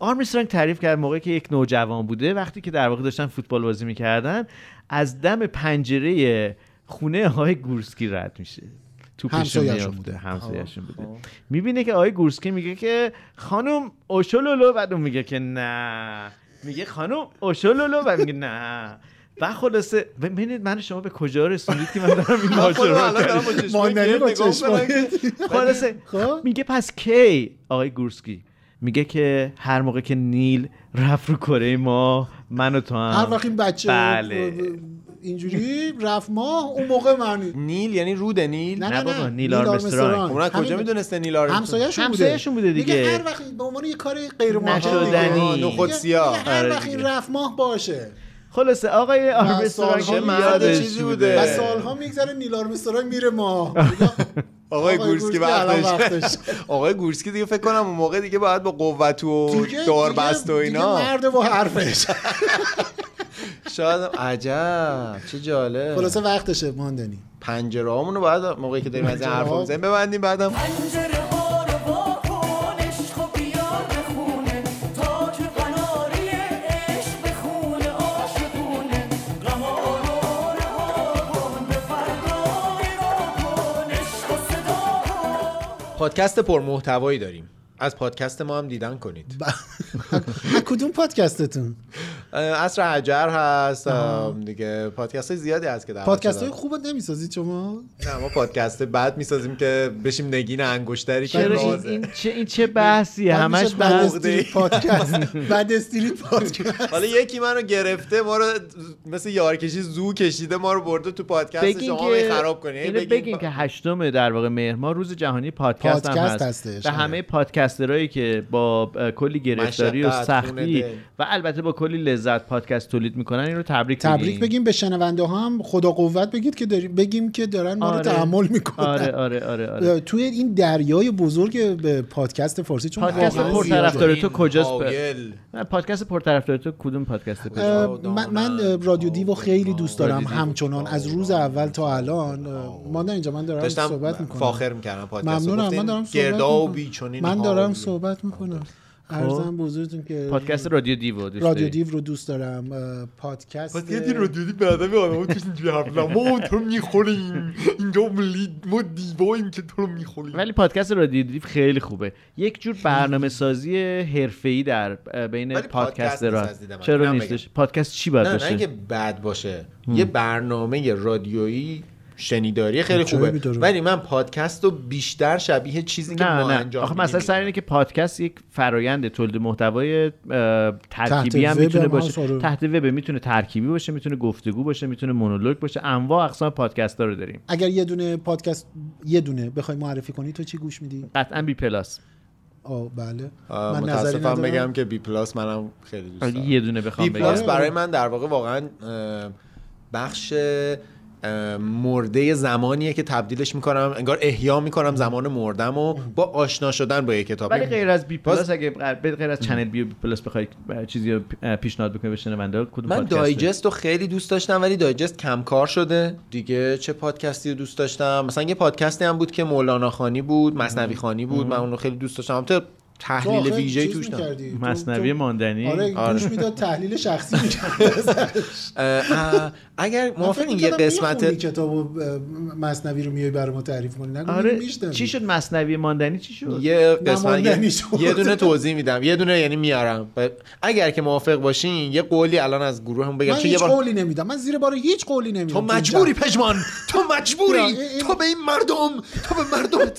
آرمسترانگ تعریف کرد موقعی که یک نوجوان بوده وقتی که در واقع داشتن فوتبال بازی می‌کردن از دم پنجره خونه آقای گورسکی رد میشه. همسایه‌شون میفته بوده. همسایه‌شون بوده می‌بینه که آقای گورسکی میگه که خانم اوشولولو بعد اون میگه که نه. میگه خانم اوشولولو و میگه نه. و خلاصه ببینید من شما به کجا رسوندید که من دارم این ماجرا رو خلاصه خب. میگه پس کی آقای گورسکی؟ میگه که هر موقع که نیل رفت رو کره ما من و تو هم هر وقت این بچه بله. اینجوری رفت ماه اون موقع معنی نیل یعنی رود نیل نه نه نه بابا، نه نیل آرمسترانگ. اونا کجا همین- می‌دونسته نیل آرمسترانگ همسایه‌شون بوده بوده دیگه. میگه هر وقت به عنوان یه کار غیر. معتاد نخود سیاه. هر آره وقت این دیگه. رفت ماه باشه خلاصه آقای آرمسترانگ سالها مرد چیزی بوده. بوده. و سالها میگذره نیل آرمسترانگ میره ماه آقای گورسکی وقتش آقای گورسکی دیگه فکر کنم اون موقع دیگه باید با قوت و داربست و اینا. دیگه مرد با حرفش. شاید عجب چه جالب. خلاصه وقتشه ماندنی. پنجره رو باید موقعی که داریم از این ها. می‌زنیم ببندیم بعدم پادکست پرمحتوایی داریم. از پادکست ما هم دیدن کنید. کدوم پادکستتون؟ اصر حجر هست دیگه پادکست های زیادی هست که در پادکست های خوب نمی‌سازید شما؟ نه ما پادکست بعد می‌سازیم که بشیم نگین انگشتری که این. این چه این چه بحثیه؟ بعد همش استریت پادکست. بد استریت پادکست. حالا یکی منو گرفته ما رو مثل یارکشی زو کشیده ما رو برده تو پادکست بگین شما خراب کنی. اینو بگین که هشتم در واقع مهر ماه روز جهانی پادکست, هم هست. هستش، به آره. همه پادکسترایی که با کلی گرفتاری و سختی. و البته با کلی لذت پادکست تولید می‌کنن این رو تبریک تبریک بگیم. بگیم به شنونده ها هم. خدا قوت بگید که داریم بگیم که دارن ما رو آره. تحمل می‌کنن. آره آره آره, آره. توی این دریای بزرگ به پادکست فارسی چون پادکست پرطرفدار. تو کجاست؟ پادکست پرطرفدار تو کدوم پادکست من, من رادیو دیو خیلی دوست دارم. همچنان. از روز اول تا الان ماندن اینجا من دارم صحبت می‌کنم. فاخر می‌کردم پادکست ممنونم. من دارم صحبت گردا و می‌کنم. بیچونین من دارم صحبت می‌کنم. ارزم بزرگتون که پادکست رادیو دیو دوست رادیو؟ دیو رو دوست دارم پادکست پادکست رادیو دی بعدا می آدم‌ها توش اینجوری حرف. ما تو رو می‌خوریم. اینجا ملید ما دیواییم که تو رو می‌خوریم. ولی پادکست رادیو دیو خیلی خوبه. یک جور برنامه سازی حرفه‌ای در بین پادکست را. چرا نیستش؟ پادکست چی باید نه نه باشه؟ اینکه بد باشه. یه برنامه رادیویی شنیداری خیلی خیلی خوبه. ولی من پادکست رو بیشتر شبیه چیزی که نه ما نه انجام آخه مثلا سر اینه که پادکست یک فرایند تولید محتوای ترکیبی هم می‌تونه هم باشه. آره. تحت وب می‌تونه ترکیبی باشه می‌تونه گفتگو باشه می‌تونه مونولوگ باشه. انواع اقسام پادکست ها رو داریم. اگر یه دونه پادکست یه دونه بخوای معرفی کنی تو چی گوش میدی؟ قطعا بی پلاس. آه بله. آه، من نظری متاسفم. بگم که بی پلاس منم خیلی دوست دارم. یه دونه بخوام بی پلاس. برای من در واقع واقعا بخش مرده زمانیه که تبدیلش می‌کنم انگار احیا می‌کنم زمان مردم و با آشنا شدن با یک کتاب. ولی غیر از بی پلاس اگه غیر از channel بی پلاس بخوای چیزی پیشنهاد بکنی به شنونده کدوم من؟ دایجست رو خیلی دوست داشتم ولی دایجست کم کار شده. دیگه چه پادکستی رو دوست داشتم؟ مثلا یه پادکستی هم بود که مولانا خوانی بود مثنوی خوانی بود. من اون رو خیلی دوست داشتم. البته تحلیل چیز توش مثنوی تو- ماندنی؟ آره آره. گوش می‌داد تحلیل شخصی می‌کرد. اگر موافقین یه قسمت کتاب مصنوی رو میای برای ما تعریف کنی. نگو آره. چی شد مصنوی ماندنی؟ چی شد؟ یه قسمت یه, دونه توضیح میدم. یه دونه یعنی میارم. اگر که موافق باشین یه قولی الان از گروه هم بگم من چون یه بار قولی نمیدم. من زیر بار هیچ قولی نمیدم. تو مجبوری جمع. پژمان. تو مجبوری. تو به این مردم تو به مردم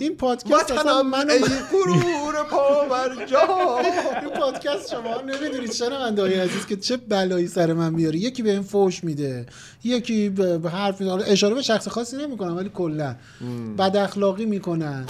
این پادکست اصلا من ای غرور پاورجا این پادکست شما نمی‌دونید شنونده های عزیز که چه بلایی سر من میاره. یکی به این فوش میده یکی به حرف اشاره به شخص خاصی نمی‌کنم ولی کلا. بد اخلاقی می‌کنن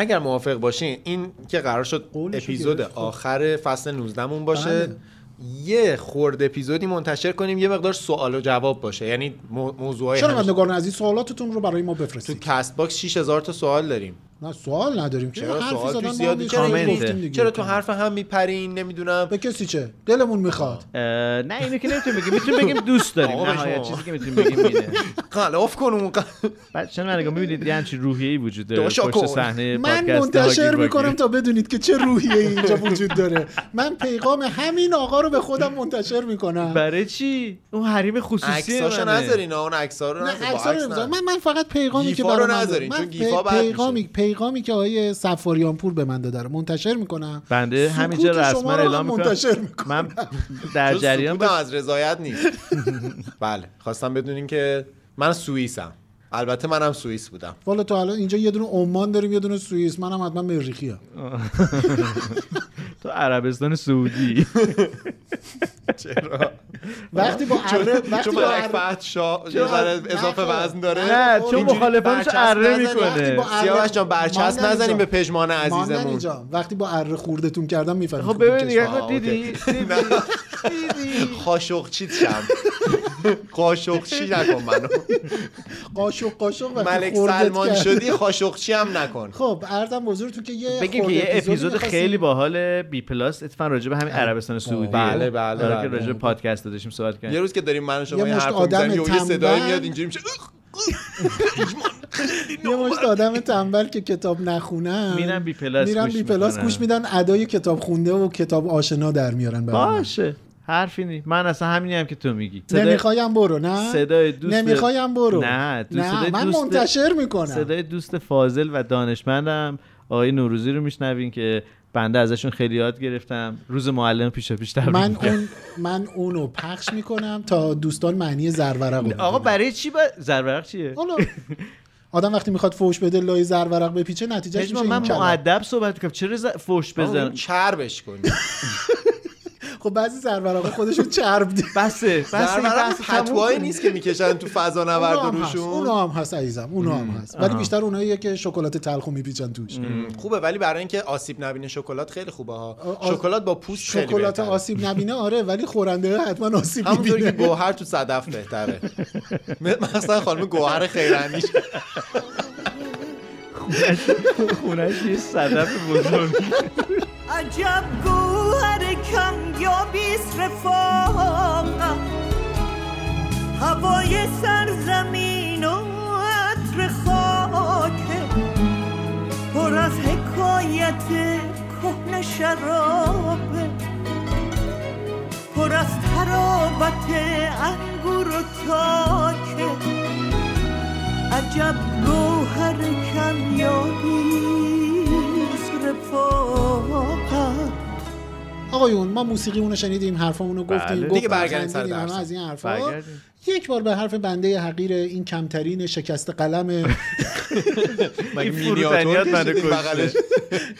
اگر موافق باشین این که قرار شد اپیزود گرفت. آخر فصل 19 مون باشه بله. یه خورد اپیزودی منتشر کنیم یه مقدار سوال و جواب باشه یعنی مو- موضوعای شنوندگان عزیز سوالاتتون رو برای ما تو بفرستید Castbox 6000 تا سوال داریم نه سوال نداریم چرا سوال توش؟ هم چرا. چرا تو حرف هم میپرین نمی‌دونم به کسی چه دلمون می‌خواد نه اینو که نمی‌تونیم بگیم می‌تونیم بگیم دوست داریم نهایت. چیزی که می‌تونیم بگیم اینه غلاف کن اون بعد چون من می‌بینید یه همچین روحیه‌ای وجود داره پشت. صحنه من منتشر می‌کنم. تا بدونید که چه روحیه اینجا وجود داره من پیغام همین آقا رو به خودم منتشر می‌کنم برای چی اون حریم خصوصی عکساشو. نذارین اون عکسا رو نه نذارین. با عکس‌ها رو عکس نمی‌ذارم. نه. من من فقط پیغامی که من نذارین،. چون گیفا بد پیغامی پیغامی که آقای سفاریان پور به من داده رو منتشر می‌کنم. بنده همینجا رسما اعلام منتشر می‌کنم. من در جریان از رضایت نیست. بله خواستم بدونین که من سوئیسم. البته منم سوئیس بودم. والا تو الان اینجا یه دونه عمان داریم یه دونه سوئیس. منم حتما مریخی ام. تو عربستان سعودی. وقتی با اره وقتی با اضافه نه، وزن داره. نه چون مخالفانش اره می‌کنه. سیاوش جان برچسب نزنیم. به پژمان عزیزمون. وقتی با اره خوردتون کردم می‌فهمید خب ببین دیدی؟ دیدی؟ دیدی؟ خاشقچیت شم. قاشقچی نکن منو قاشق قاشق ملک سلمان. شدی خاشقچی هم نکن خب ارزم بزرگتون که یه بگیم که یه اپیزود خیلی باحال بی پلاس اتفاقا راجع به همین عربستان سعودی بله، بله، که بله. راجع به پادکست داشتیم صحبت یه کردیم روز که داریم من و شما یه حرف آدم می‌زنیم یه صدای. میاد اینجوری میشه یه مشت آدم تنبل که کتاب نخونن میرن بی پلاس میرن گوش بی پلاس. گوش میدن ادای کتاب خونده و کتاب آشنا در میارن. باشه حرفی نیست من اصلا همینی هم که تو میگی. صدای- نمی‌خوایم برو نه؟ صدای دوست نمی‌خوایم برو. نه دوست نه صدای من دوست منتشر می‌کنم. صدای دوست فاضل و دانشمندم. آقای نوروزی رو میشنوین که بنده ازشون خیلی یاد گرفتم. روز معلم پیش تبریک من. اون من اونو پخش می‌کنم تا دوستان معنی زرورق رو آقا. برای چی با زرورق چیه؟ حالا آدم وقتی می‌خواد فوش بده لای زرورق بپیچه پژمان، میشه من. معدب صحبت می‌کنم. چرا ز... فوش بزن چربش کنی. خب بعضی زرورق خودشون چرب دی بسه. بسه بحث. نیست که می‌کشن تو فضا نورد روشون. اونو هم هست عزیزم اونو هم هست. ولی بیشتر اوناییه که شکلات تلخو میپیچن توش. خوبه ولی برای اینکه آسیب نبینه شکلات خیلی خوبه ها. شکلات با پوست شکلات. آسیب نبینه آره ولی خورنده حتما آسیب می‌بینه. گوهر تو صدف بهتره. مثلا خانم گوهر خیرنیش خونش یه صدف بزرگ. عجب گوهر کم یا بیست رفاقم هوای سرزمین و عطر خاکه پر از حکایت کهنه شرابه پر از ترابت انگور و تاکه عجب گوهر کم یا بیست رفاقم آقایون ما موسیقیمون رو شنیدیم حرفامون رو گفتیم بله. گفتیم، دیگه برگردیم سر از این حرفا. برگردیم. یک بار به حرف بنده حقیر این کمترین شکست قلم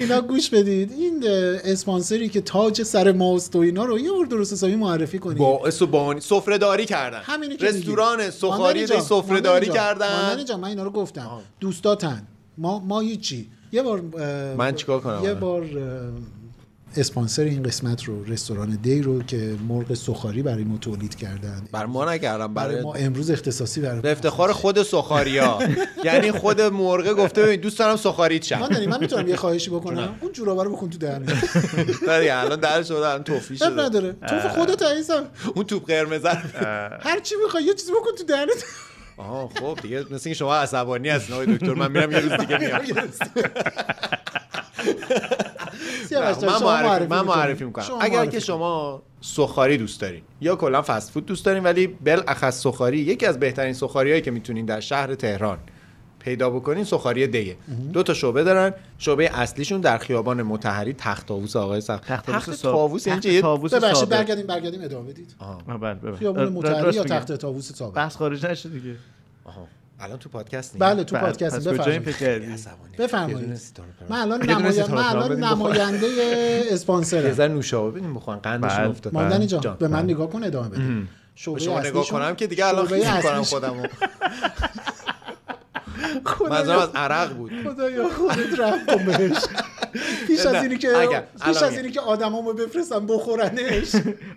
اینا گوش بدید. این اسپانسری که تاج سر ماست و اینا رو یه بار درست حسابی معرفی کنید. باعث و بانی سفره داری کردن رستوران. سخاری سفره داری کردن. من اینا رو گفتم. دوستاتن. ما ما هیچی. یه بار من چیکار کنم یه؟ بار اسپانسر این قسمت رو رستوران دی رو که مرغ سخاری برای ما تولید کردن. بر ما نکردم برای برای ما امروز اختصاصی برای به افتخار خود سخاریا. یعنی خود مرغه گفته ببین دوست دارم سخاریت شم. ماندنی من می‌تونم یه خواهشی بکنم. اون جورابه رو بکن تو دهنت. نه دیگه الان در شده الان توفی شده. نداره. تو خودت عزیزم. اون توپ قرمز هر چی می‌خوای یه چیزی بکن تو دهنت. آها خب دیگه مثل اینکه شما عصبانی هستین آقای دکتر من میرم یه روز دیگه میام. من معرفی من. معرفی می‌کنم شما اگر معرفی که. شما سخاری دوست دارین یا کلا فست فود دوست دارین ولی بالاخص سخاری یکی از بهترین سخاریایی که می‌تونین در شهر تهران پیدا بکنین سخاری دیه دو تا شعبه دارن شعبه اصلیشون در خیابان متحری تخت طاووس آقای سخت تخت یعنی تخت یه- طاووس ببخشید. برگردیم برگردیم ادامه بدید بله را- متحری یا. تخت طاووس سابق بحث خارج نشه دیگه آها. الان تو پادکست نیست بله تو بله، پادکست بفرمایید. بفرمایید. یه. من الان یه. ستاره من الان. نماینده یه اسپانسرم ذره نوشابه بدیم بخورن قندشون بله. افتاد ماندنی جان جان. به من نگاه کن ادامه بده شما نگاه کنم که دیگه الان می‌کنم اصلیشون- خودمو منظورم از عرق بود خدایا خودت کن بهش پیش از اینی که پیش از. اینی که آدمامو بفرستم بخورنش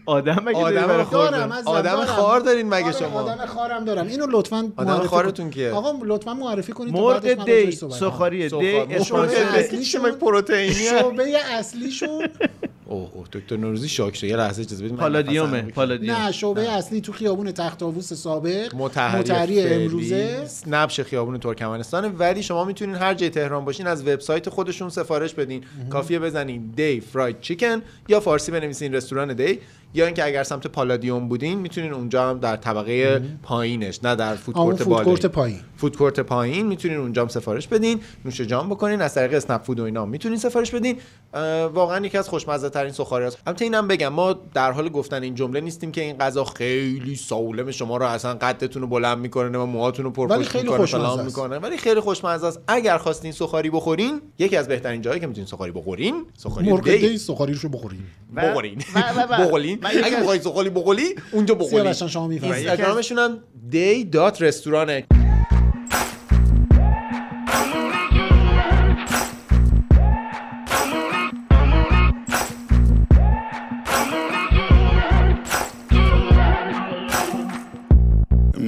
آدم مگه آدم برای خار خوردن؟ دارم آدم. خار دارین مگه آره، شما؟ آدم خارم دارم اینو لطفا آدم معرفی خارتون. کیه؟ آقا لطفا معرفی کنید مرغ دی. سخاری دی. اسپانسر. اصلیشون- شما پروتئینی شعبه اصلیشون اوه اوه دکتر نوروزی شاک شد. یه لحظه اجازه بدید پالادیومه. پالادیوم. نه شعبه اصلی تو خیابون تخت طاووس سابق متحری, امروزه. نبش خیابون ترکمنستانه. ولی شما می‌تونین هر جای تهران باشین از وبسایت خودشون سفارش بدین. کافیه بزنین. دی فراید چیکن یا فارسی بنویسین. رستوران دی یا اینکه اگر سمت پالادیوم بودین می‌تونین اونجا هم در طبقه پایینش نه در فود آه، اون کورت فود بالایی کورت پایین. فود کورت پایین می‌تونین اونجا هم سفارش بدین نوش جان بکنین از طریق اسنپ فود و اینا می‌تونین سفارش بدین. واقعا یکی از خوشمزه ترین سخاری است. البته اینم بگم ما در حال گفتن این جمله نیستیم که این غذا خیلی سالم شما رو اصلا قدتون رو بلند می‌کنه و موهاتون رو پرپشت می‌کنه فلان. می‌کنه. ولی خیلی خوشمزه است. اگر خواستین سخاری بخورین یکی از بهترین جایی که می‌تونین سخاری بخورین سخاری مرغ دی سخاریش رو بخورین. بخورین. بخورین. اگه می‌خواین سخاری بخوری اونجا بخورین سیاوشان شما میفرمایید اینستاگرامشون هم دی دات رستورانه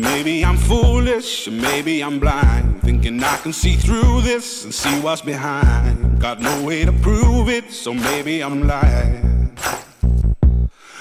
Maybe I'm foolish, maybe I'm blind, thinking I can see through this and see what's behind. Got no way to prove it, so maybe I'm lying.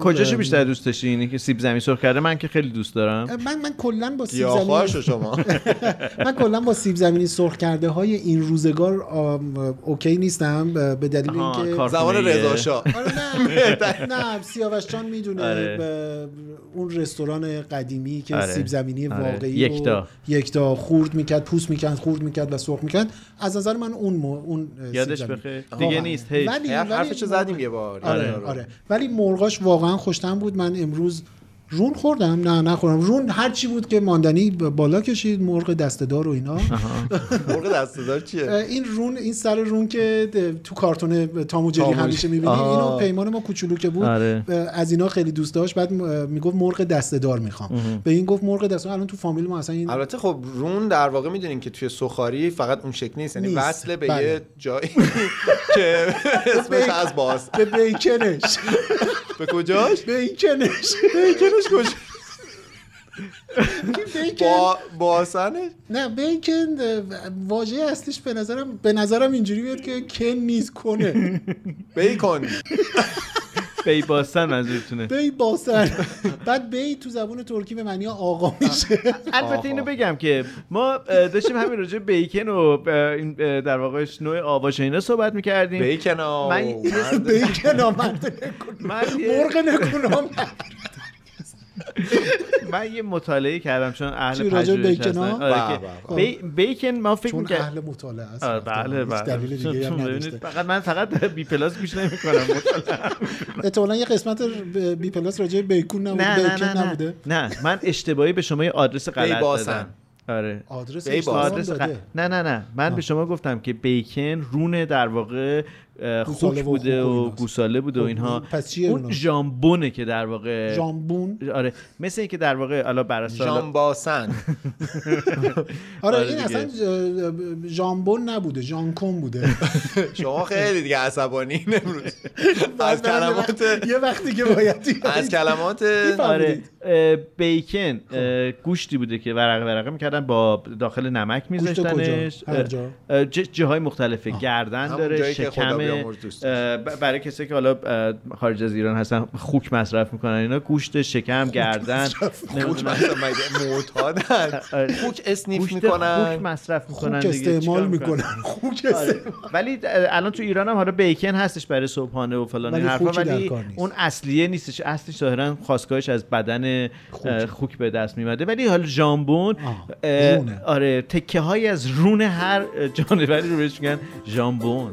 کجاشو بیشتر دوست داشتی اینی که سیب زمینی سرخ کرده من که خیلی دوست دارم من من کلا با سیب زمینی شما من کلا با سیب زمینی سرخ کرده های این روزگار اوکی نیستم به دلیل اینکه خونه‌ایه. رضا شاه آره نه نه سیاوش جان می‌دونه آره. اون رستوران قدیمی که آره. سیب زمینی آره. واقعی یکتا. یکتا خورد می‌کرد پوست می‌کرد خورد می‌کرد و سرخ می‌کرد از نظر من اون مو- اون سیب یادش زمینی. بخیر. دیگه نیست هی ولی حرف- ولی حرفشو زدیم یه بار آره آره. آره ولی مرغاش واقعا خوشتم بود. من امروز رون خوردم. نه نخورم. رون هر چی بود که ماندنی بالا کشید مرغ دسته‌دار و اینا. مرغ دستدار چیه؟ این رون این سر رون که تو کارتون تام و جری همیشه می‌بینی. اینو پیمان ما کوچولو که بود آره. از اینا خیلی دوست داشت. بعد می‌گفت مرغ دسته‌دار می‌خوام. به این گفت مرغ دسته‌دار. الان تو فامیل ما اصلا این البته خب رون در واقع می‌دونین که توی سخاری فقط اون شکل نیست. یعنی. وصل به بله. یه جایی که اسمش از باز. به بیکنش. به کجاش؟ بیکنش. بیکنش. کجا؟ با باسنش نه بیکن واژه اصلیش به نظرم به نظرم اینجوری میاد که کن نیست کنه. بیکن بی باستن منظورتونه. بی باسن بعد بی تو زبون ترکی به معنی آقا میشه. البته اینو بگم که ما داشتیم همین راجع به بیکن و در واقع نوع آواش اینا صحبت می‌کردیم. بیکن یه- بیکن من یه, مرغ نکنم من یه مطالعه کردم چون اهل پژوهش؟ هستن. آره به که به. بی- بیکن ما فکر چون می‌کرد اهل مطالعه است آره بله بله. دلیل دیگه هم فقط من فقط بی پلاس گوش نمی‌کنم. احتمالاً یه قسمت بی پلاس راجع به بیکون نبوده نه نه بیکن نه. نبوده. نه نه من اشتباهی به شما یه آدرس غلط. دادم. آره. آدرس آدرس. غ- نه نه نه. من به شما گفتم که بیکن رونه در واقع خوک بوده و. گوساله بوده و خب، اینها. پس چیه اون؟ ژامبونه که در واقع ژامبون؟ آره مثل اینکه در واقع حالا بر اساس جان باسن آره آره این دیگه. اصلا ژامبون نبوده ژانکون بوده. شما خیلی دیگه عصبانی امروز. از کلمات یه وقتی که باید از کلمات آره اه، بیکن گوشتی بوده که ورقه ورقه می‌کردن با داخل نمک میذاشتنش کجا؟ هر جا؟ جاهای مختلف گردن داره جایی ب- برای کسی که حالا خارج از ایران هستن خوک مصرف می‌کنن. اینا گوشت شکم گردن معتادن؟ آره. خوک اسنیف گوشت خوک می‌کنن مصرف می‌کنن خوک استعمال می‌کنن؟ خوک استعمال. ولی الان تو ایران هم حالا بیکن هستش برای صبحانه و فلان حرفا ولی. اون اصلیه نیستش. اصلیش ظاهرا خواستگاهش از بدن خوک. به دست میمده ولی حالا ژامبون. آره تکه های از رون هر جانوری رو بهش میگن ژامبون.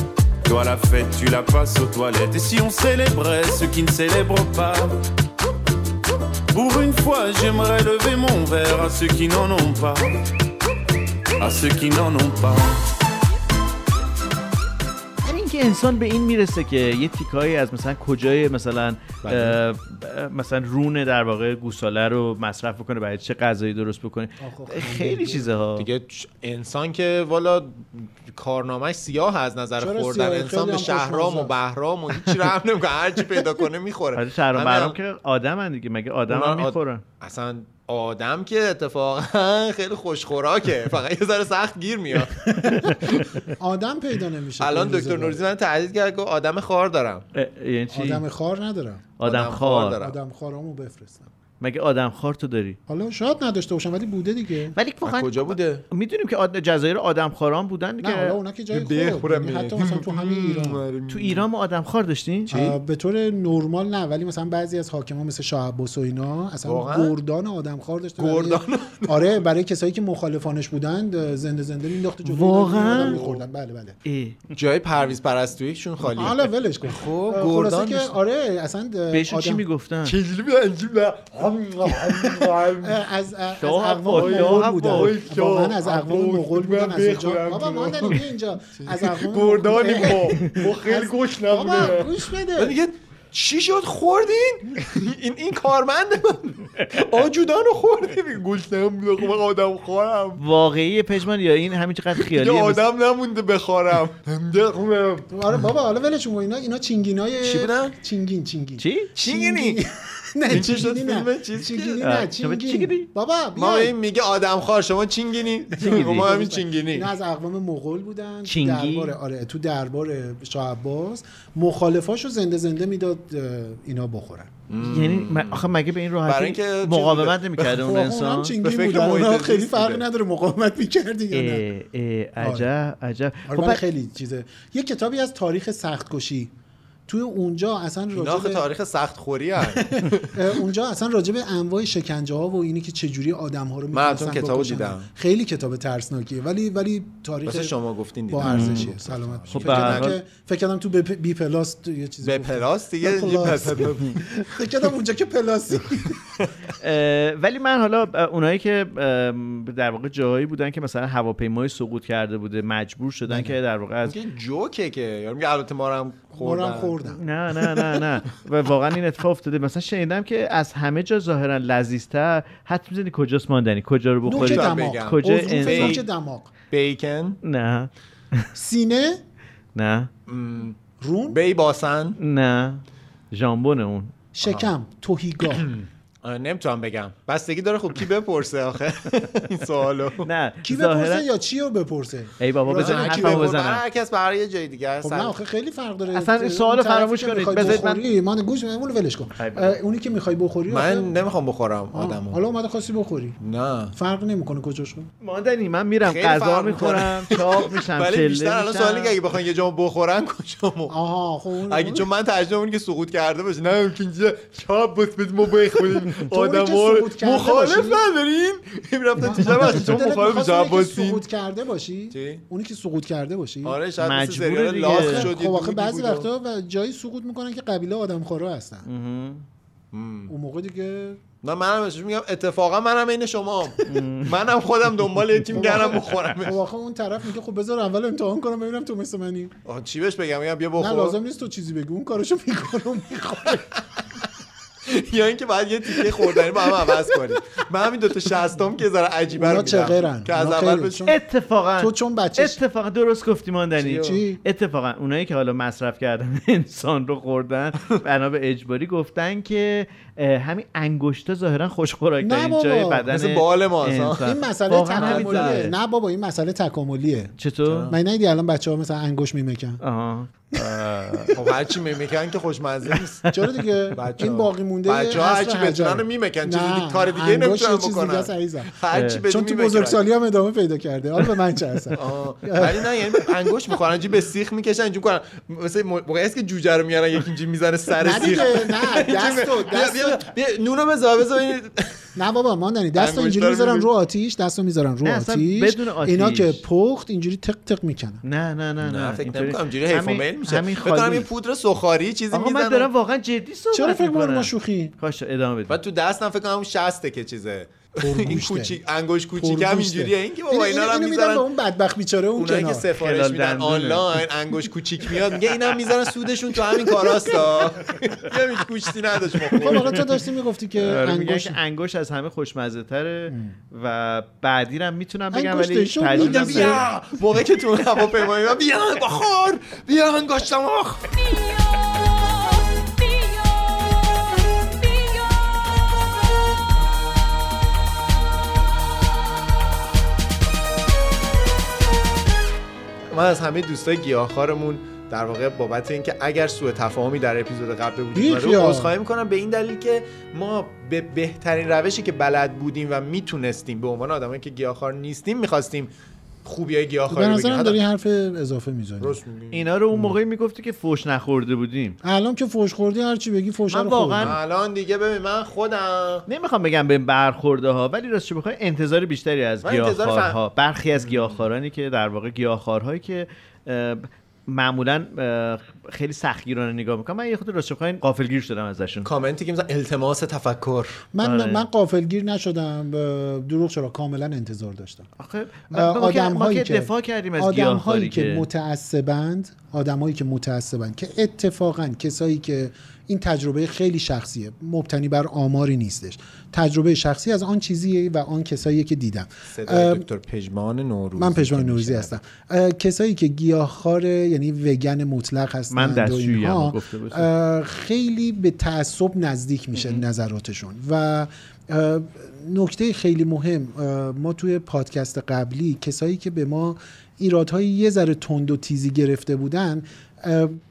Toi la fête, tu la passes aux toilettes. Et si on célébrait ceux qui ne célèbrent pas? Pour une fois, j'aimerais lever mon verre à ceux qui n'en ont pas. À ceux qui n'en ont pas. انسان به این می‌رسه که یه تیکایی از مثلا کجای مثلا بله. مثلا رون در واقع گوساله رو مصرف بکنه برای چه غذایی درست بکنه خیلی چیزها دیگه انسان که والا کارنامهش سیاه از نظر خوردن؟ انسان به شهرام و. بهرام و هیچی رحم نمی‌کنه هر چی پیدا کنه می‌خوره آره شهرام هم- که آدم دیگه مگه آدم هم می‌خورن اصلا آدم که اتفاقا خیلی خوشخوراکه. فقط یه ذره سخت گیر میاد. آدم پیدا نمیشه الان دکتر. نوروزی من تهدید کرد که آدم خار دارم. یعنی چی؟ آدم خار ندارم. آدم آدم خار خار. دارم. آدم خارامو بفرستم. مگه آدم خار تو داری؟ حالا شاید نداشته باشم ولی بوده دیگه. ولی از کجا بوده؟ می‌دونیم که آد... جزایر آدم خاران بودن نه حالا اونا که جای به خورم یعنی حتی مثلا تو همین ایران. تو ایران ما آدم خار داشتیم؟ آه، به طور نرمال نه ولی مثلا بعضی از حاکما مثل شاه عباس و اینا اصلا واقعا؟ گردان آدمخوار داشته برای- گردان آره برای کسایی که مخالفانش بودند زنده زنده مینداخت جلوی واقعا؟ آدم می‌خوردن. بله بله. اه. جای پرویز پرستوییشون خالیه حالا ولش کن. خب گردان که آره اصلا بهشون چی می‌گفتن؟ از از اقوام مغول بودن واقعا از اقوام مغول بودن از اونجا بابا ما داریم اینجا. از اقوام گردانی ما. ما خیلی گوش بابا گوش بده. دیگه چی شد؟ خوردین؟ این این کارمنده من. آجودان رو خوردیم گوش نمیده خب آدم خورم. واقعی پژمان یا این همین چقدر دیگه خیالیه مثل- آدم نمونده بخورم. آره بابا حالا ولش کن. اینا اینا چینگینای چی بودن؟ چینگین چینگین. چی؟ چینگینی؟ نه این چی شد؟ چینگینی نه. فیلم چیز چینگینی نه چینگینی؟ بابا ما این میگه آدم خار شما چینگینی؟ ما همین چینگینی. اینا از اقوام مغول بودن؟ دربار آره تو دربار شاه عباس. مخالفاشو زنده زنده می‌داد اینا بخورن. یعنی آخه مگه به این برای راحتی مقاومت بوده. نمی‌کرده اون انسان؟ به فکر اونا خیلی فرقی بوده. نداره مقاومت می‌کردی یا نه. اه، اه، عجب عجب. آره خب خیلی چیزه. یه کتابی از تاریخ سختکشی. توی اونجا اصلا راجع به تاریخ سخت خوری اونجا اصلا راجع به انواع شکنجه ها و اینی که چجوری آدم ها رو من کتابو. دیدم. خیلی کتاب ترسناکیه ولی ولی تاریخ شما گفتین با دیدم. ارزشیه سلامت. خب فکر کردم هر حال- که فکر کردم تو بی پلاس تو یه چیزی گفتم. پلاس دیگه؟ فکر کردم اونجا که پلاسی. ولی من حالا اونایی که در واقع جاهایی بودن که مثلا هواپیمای سقوط کرده بوده مجبور شدن که در واقع از که جوکه که. یارو میگه البته ما هم خوردن. خوردم. نه نه نه نه. و واقعا این اتفاق افتاده. مثلا شنیدم که از همه جا ظاهرا لذیذتر. حتی می‌زنی کجاست ماندنی؟ کجا رو بخوری. کجا انسان- دماغ. بیکن؟ نه. سینه؟ نه. رون؟ بی باسن نه. ژامبون اون. شکم توهیگاه نمی‌تونم بگم. بستگی داره خب کی بپرسه آخه؟ این سوالو. نه کی بپرسه یا چی رو بپرسه؟ ای بابا بزن بپرسه؟ بزنم هر کس برای یه جای دیگه. خب نه آخه خیلی فرق داره. اصلا اون سوالو فراموش کنید. بذارید من- من گوش اونو ولش کن. اونی که می‌خوای بخوری من نمی‌خوام بخورم آدمو. حالا اومده خواستی بخوری. نه. فرق نمی‌کنه کجاشو ماندنی من میرم خیلی غذا فرق می‌خورم چاق میشم ولی چله بیشتر الان. سوالی که اگه بخوان یه جا بخورن کجامو؟ آها خب اون اگه چون من ترجمه اونی که سقوط کرده باشه. نه اون اینجا چاپ بس بس ما بخوریم. آدم مخالف؟ ندارین این رفتن چه وقتی چون مخالف باشین سقوط کرده باشی؟ چی؟ اونی که سقوط کرده باشی؟ آره شاید مثل مجبوره سریال دیگه. لاست آخه- شد یه خب آخه بعضی وقتا و جایی سقوط می‌کنن که قبیله آدم خورا هستن اون موقع دیگه نه منم میگم اتفاقا منم عین شما منم خودم دنبال یه تیم گرم خب بخورم. آخه اون طرف میگه خب بذار اول امتحان کنم ببینم تو مثل منی. آه، چی بهش بگم؟ میگم بیا نه بخور. لازم نیست تو چیزی بگی. اون کارشو می‌کنه می‌خوره. یا اینکه بعد یه تیکه خوردنی با هم عوض کنیم من همین دوتا شستام که ذره عجیبه رو میدم. که از اول خیلی- بهش چون- اتفاقا تو چون بچه اتفاقا درست گفتی ماندنی چی؟ اتفاقا اونایی که حالا مصرف کردن انسان رو خوردن بنا به اجباری گفتن که همین انگشتا ظاهرا خوش نه خوراکترین بابا. جای بدن مثل بال؟ انسان. این مسئله تکاملیه. نه بابا این مسئله تکاملیه چطور من ندیدی الان بچه ها مثلا انگوش میمکن آها خب هرچی میمیکن که خوشمزه نیست چرا دیگه. این باقی مونده بچه‌ها هرچی. بتونن رو میمکن چیزی نه، دیگه- کار دیگه نمی‌تونن چیز بکنن. هرچی بدی چون تو می‌مکن. بزرگسالی هم ادامه پیدا کرده حالا به من چه اصلا. ولی نه یعنی انگوش می‌خورن اینجوری به سیخ می‌کشن اینجوری کنن مثل موقعی است که جوجه رو میارن یکی اینجوری می‌زنه سر نه سیخ نه دستو دستو نونو بذار نه بابا ماندنی دستو انگشتر اینجوری رو می‌ذارن؟ رو آتیش دستو می‌ذارن رو آتیش. بدون آتیش. اینا که پخت اینجوری تق تق می‌کنن. نه نه نه نه نه فکر نمی‌کنم اینجوری حیف و میل میشه. همین فکر کنم یه پودر سخاری چیزی آقا من می‌زنن دارم واقعا جدی صحبت چرا فکر. ما شوخی باشه ادامه بدید. بعد تو دستم فکر کنم اون شسته که چیزه. این. کوچیک انگوش کوچیک هم پرگوشته. اینجوریه. این که بابا اینا رو هم می‌ذارن اون بدبخت بیچاره اون اونایی که کنار. سفارش میدن. آنلاین انگوش کوچیک میاد میگه اینم می‌ذارن سودشون تو همین کاراستا یه هیچ گوشتی نداشت ما خب آقا تو داشتی می‌گفتی که آره، انگوش که انگوش از همه خوشمزه تره و بعدی رو هم می‌تونم بگم ولی ترجیح بیا! موقعی که تو هواپیمایی بیا بیا بخور! بیا انگشتم آخ من از همه دوستای گیاهخوارمون در واقع بابت اینکه اگر سوء تفاهمی در اپیزود قبل به وجود اومده عذرخواهی می‌کنم به این دلیل که ما به بهترین روشی که بلد بودیم و می‌تونستیم به عنوان آدمایی که گیاهخوار نیستیم می‌خواستیم خوبی های به گیاهخواری بگیم نظرم داری حرف اضافه می‌زنی. درست میگی. اینا رو اون موقعی می‌گفتی که فوش نخورده بودیم. الان که فوش خوردی هر چی بگی فوش من رو واقعاً-. الان دیگه ببین من خودم. نمی‌خوام بگم به برخورده ها ولی راستش بخوای؟ انتظار بیشتری از گیاهخوارها. برخی از گیاهخوارانی که در واقع گیاهخوارهایی که معمولا خیلی سختگیرانه نگاه می‌کنم. من یه خود راستش بخوای غافلگیر شدم ازشون. کامنتی که مثلا التماس تفکر. من آره. من قافلگیر نشدم دروغ چرا؟ کاملا انتظار داشتم. آخه آه، ما که- آدم ما هایی که دفاع کردیم از آدم هایی که که متعصبند آدمایی که متعصبند که اتفاقا کسایی که این تجربه خیلی شخصیه. مبتنی بر آماری نیستش. تجربه شخصی از آن چیزیه و آن کسایی که دیدم. دکتر پژمان نوروزی من پژمان نوروزی. هستم. کسایی که گیاهخوار یعنی وگن مطلق هستند من اینها، خیلی به تعصب نزدیک میشه نظراتشون. و نکته خیلی مهم ما توی پادکست قبلی کسایی که به ما ایرادهای یه ذره تند و تیزی گرفته بودن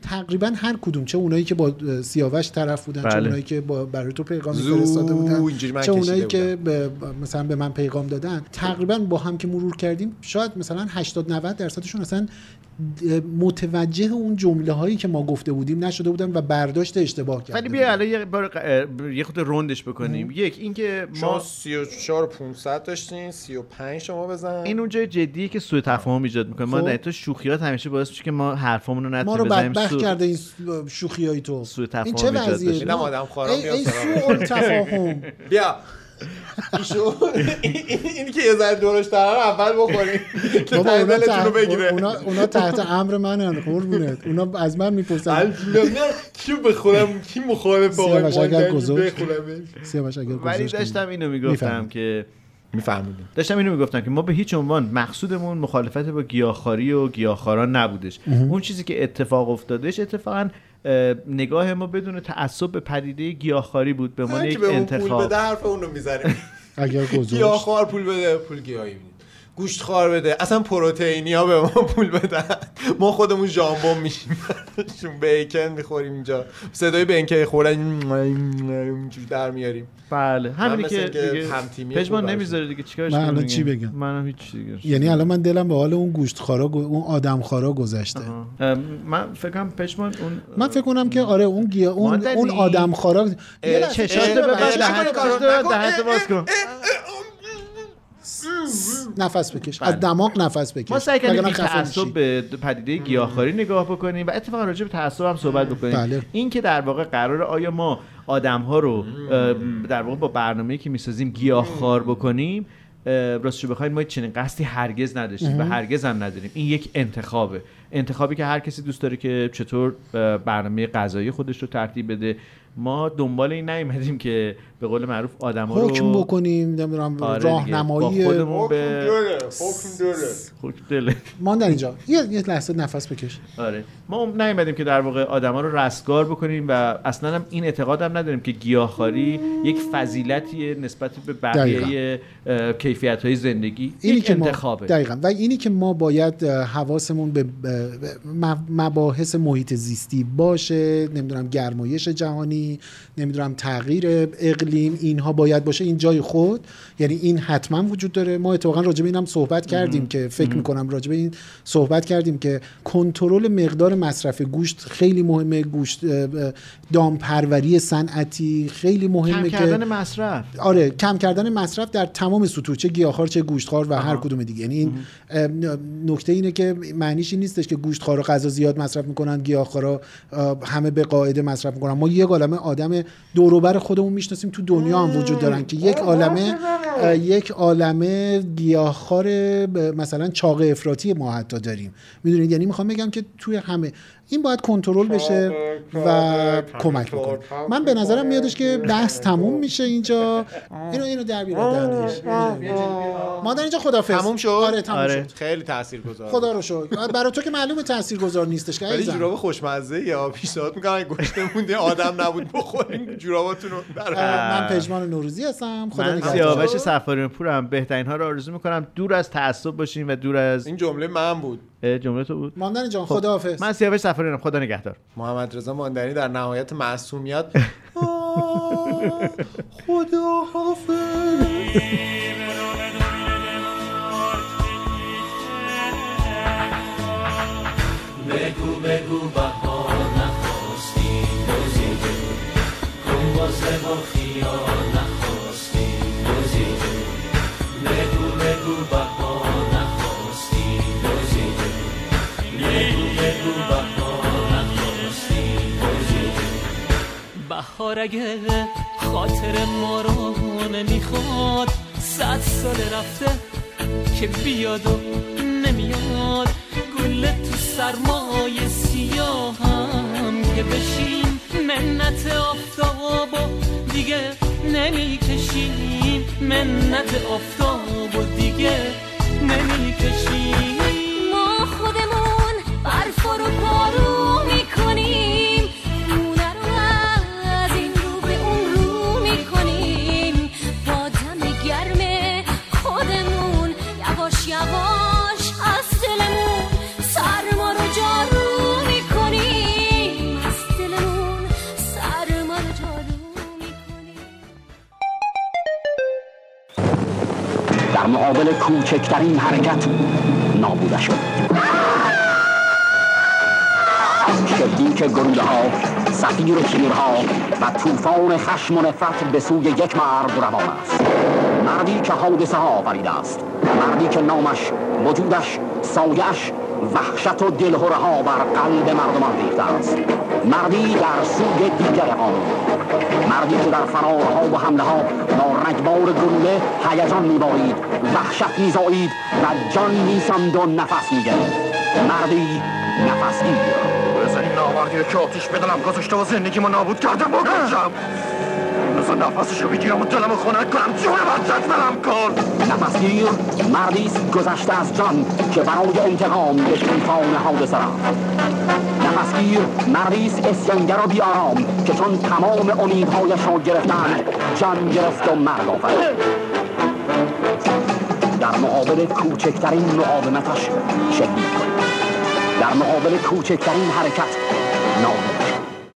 تقریبا هر کدوم چه اونایی که با سیاوش طرف بودن چه بله. اونایی که با برای تو پیغام زو، فرستاده بودن اینجوری من چه اونایی که به مثلا به من پیغام دادن تقریبا با هم که مرور کردیم شاید مثلا 80 90 درصدشون اصلا متوجه اون جمله هایی که ما گفته بودیم نشده بودن و برداشت اشتباه کرده ولی بیا الان یه بار ق- یه خود رندش بکنیم. یک اینکه ما 34 500 داشتین 35 شما بزن. این اونجای جدیه که سوء تفاهم ایجاد می‌کنه. ما خب. در تو شوخیات همیشه باعث میشه که ما حرفامون رو ما نتونیم رو بزنیم. بدبخت سوء- کرده این شوخی های تو. سوء این تفاهم چه ایجاد وضعیه؟ آدم خارا ای, میاد. سوء التفاهم. بیا. ایشو اینی که یه ذره دورش دارن اول بخوریم که تایدلتون رو تحت بگیره. اونا, تحت امر منن قربونت. اونا از من می‌پرسن. کی بخورم؟ کی مخالف با آقای اگر ولی داشتم اینو می‌گفتم. که میفهمیدیم. داشتم اینو می‌گفتم که ما به هیچ عنوان مقصودمون مخالفت با گیاهخواری و گیاهخواران نبودش. اون چیزی که اتفاق افتادش اتفاقا نگاه ما بدون تعصب به پدیده گیاهخواری بود به عنوان کی یک اون پول انتخاب. بده حرف اون رو می‌زنیم. اگر گیاهخوار پول بده پول گیاهی گوشت خار بده اصلا پروتئینی ها به ما پول بدن ما خودمون ژامبون میشیم شون بیکن می‌خوریم اینجا صدای بنکه خوردن اینجوری در میاریم بله همینی که دیگه خوب نمی‌ذاره دیگه چیکارش من الان؟ چی بگم؟ منم هیچ دیگه یعنی الان من دلم به حال اون گوشت خارا اون آدم خارا گذشته من فکر کنم پشمان اون من فکر کنم که آره اون گیا اون. اون آدم خارا یه لحظه چشات اجازه به بده. بچه دهنت باز کن دهنت باز کن نفس بکش از دماغ نفس بکش. ما سعی کردیم تعصب. به پدیده گیاهخواری نگاه بکنیم و اتفاقا راجع به تعصب هم صحبت بکنیم. بله. این که در واقع قرار آیا ما آدم ها رو در واقع با برنامه‌ای که می‌سازیم گیاهخوار بکنیم راستش رو بخواید ما چنین قصدی هرگز نداشتیم و هرگز هم نداریم. این یک انتخابه. انتخابی که هر کسی دوست داره که چطور برنامه غذایی خودش رو ترتیب بده ما دنبال این نیومدیم که به قول معروف آدم رو حکم بکنیم نمی‌دونم آره. راهنمایی خودمون به حکم دله. مان در اینجا. یه یه لحظه نفس بکش. آره. ما نیومدیم که در واقع آدما رو رستگار بکنیم و اصلا هم این اعتقاد هم نداریم که گیاهخواری یک فضیلتیه نسبت به بقیه کیفیت های زندگی اینی که ما انتخابه. دقیقا. و اینی که ما باید حواسمون به مباحث محیط زیستی باشه نمی‌دونم گرمایش جهانی نمی‌دونم تغییر اقلیم اینها باید باشه. این جای خود یعنی این حتما وجود داره. ما اتفاقا راجع به این هم صحبت کردیم که فکر می‌کنم راجع به این صحبت کردیم که کنترل مقدار مصرف گوشت خیلی مهمه. گوشت دامپروری صنعتی خیلی مهمه کم که کردن مصرف. آره کم کردن مصرف در تمام سطوح چه گیاهخوار چه گوشتخوار و هر کدوم دیگه. یعنی این نکته اینه که معنیش این نیستش که گوشتخوارا غذا زیاد مصرف می‌کنن گیاهخوارا اه، همه به قاعده مصرف می‌کنن. ما یک عالمه آدم دوروبر خودمون می‌شناسیم تو دنیا هم وجود دارن که یک عالمه یک عالمه گیاهخوار مثلا چاق افراطی ما حتی داریم. می‌دونید؟ یعنی می‌خوام بگم که توی همه این باید کنترل بشه و کمک بکنه. من به نظرم میادش که بحث تموم میشه اینجا. اینو اینو در بیار. ما در اینجا خدافظ تموم شد؟ آره تموم آره. شد. خیلی تاثیرگذار خدا رو شکر. برای تو که معلومه تاثیرگذار نیستش که ولی. جوراب خوشمزه یا پیشنهاد می‌کنم اگه گوشت مونده آدم نبود بخوریم جوراباتون رو در اه، من پژمان نوروزی هستم خدا من نگهدار. سیاوش سفاریان پورم بهترین ها رو آرزو می‌کنم دور از تعصب باشیم و دور از این جمله من بود. جمله تو بود. ماندنی جان خداحافظ. من سیاوش سفاریانم خدا نگهدار. محمد رضا ماندنی در نهایت معصومیت خدا حافظ بگو بگو بها نخواستی گزیده کن بازه با بهار اگه خاطر ما رو نمی‌خواد صد سال رفته که بیاد و نمیاد. گل تو سرمای سیاهم که بشیم منت آفتاب و دیگه نمی‌کشیم. منت آفتاب و دیگه نمی‌کشیم. مقابل کوچکترین حرکت نابوده شد. شلیک گروده ها سفیر تیرها و طوفان خشم و نفرت به سوی یک مرد روان است. مردی که حادثه ها آفریده است. مردی که نامش وجودش سایش وحشت و دلهره ها بر قلب مردمان ریخته است. مردی در سوی دیگر قانون مردی که در فرارها و حمله ها با رگبار گلوله هیجان میبارید وحشت میزایید و جان میساند و نفس میگرید مردی نفسگیر بزنین نامردی که آتیش به دلم گذاشته و زندگی ما نابود کرده بکشم. بزن نفسش رو بگیرم و دلم رو خنک کنم. جون بچت برم کن. نفسگیر مردی است گذشته از جان که برای انتقام به طوفان حادثه رفت. نفسگیر مردی است اسیانگر و بیارام که چون تمام امیدهایش را گرفتند جان گرفت و مرگ آفرید در مقابل کوچکترین مقاومتش شلیک کنید. در مقابل کوچکترین حرکت نابود.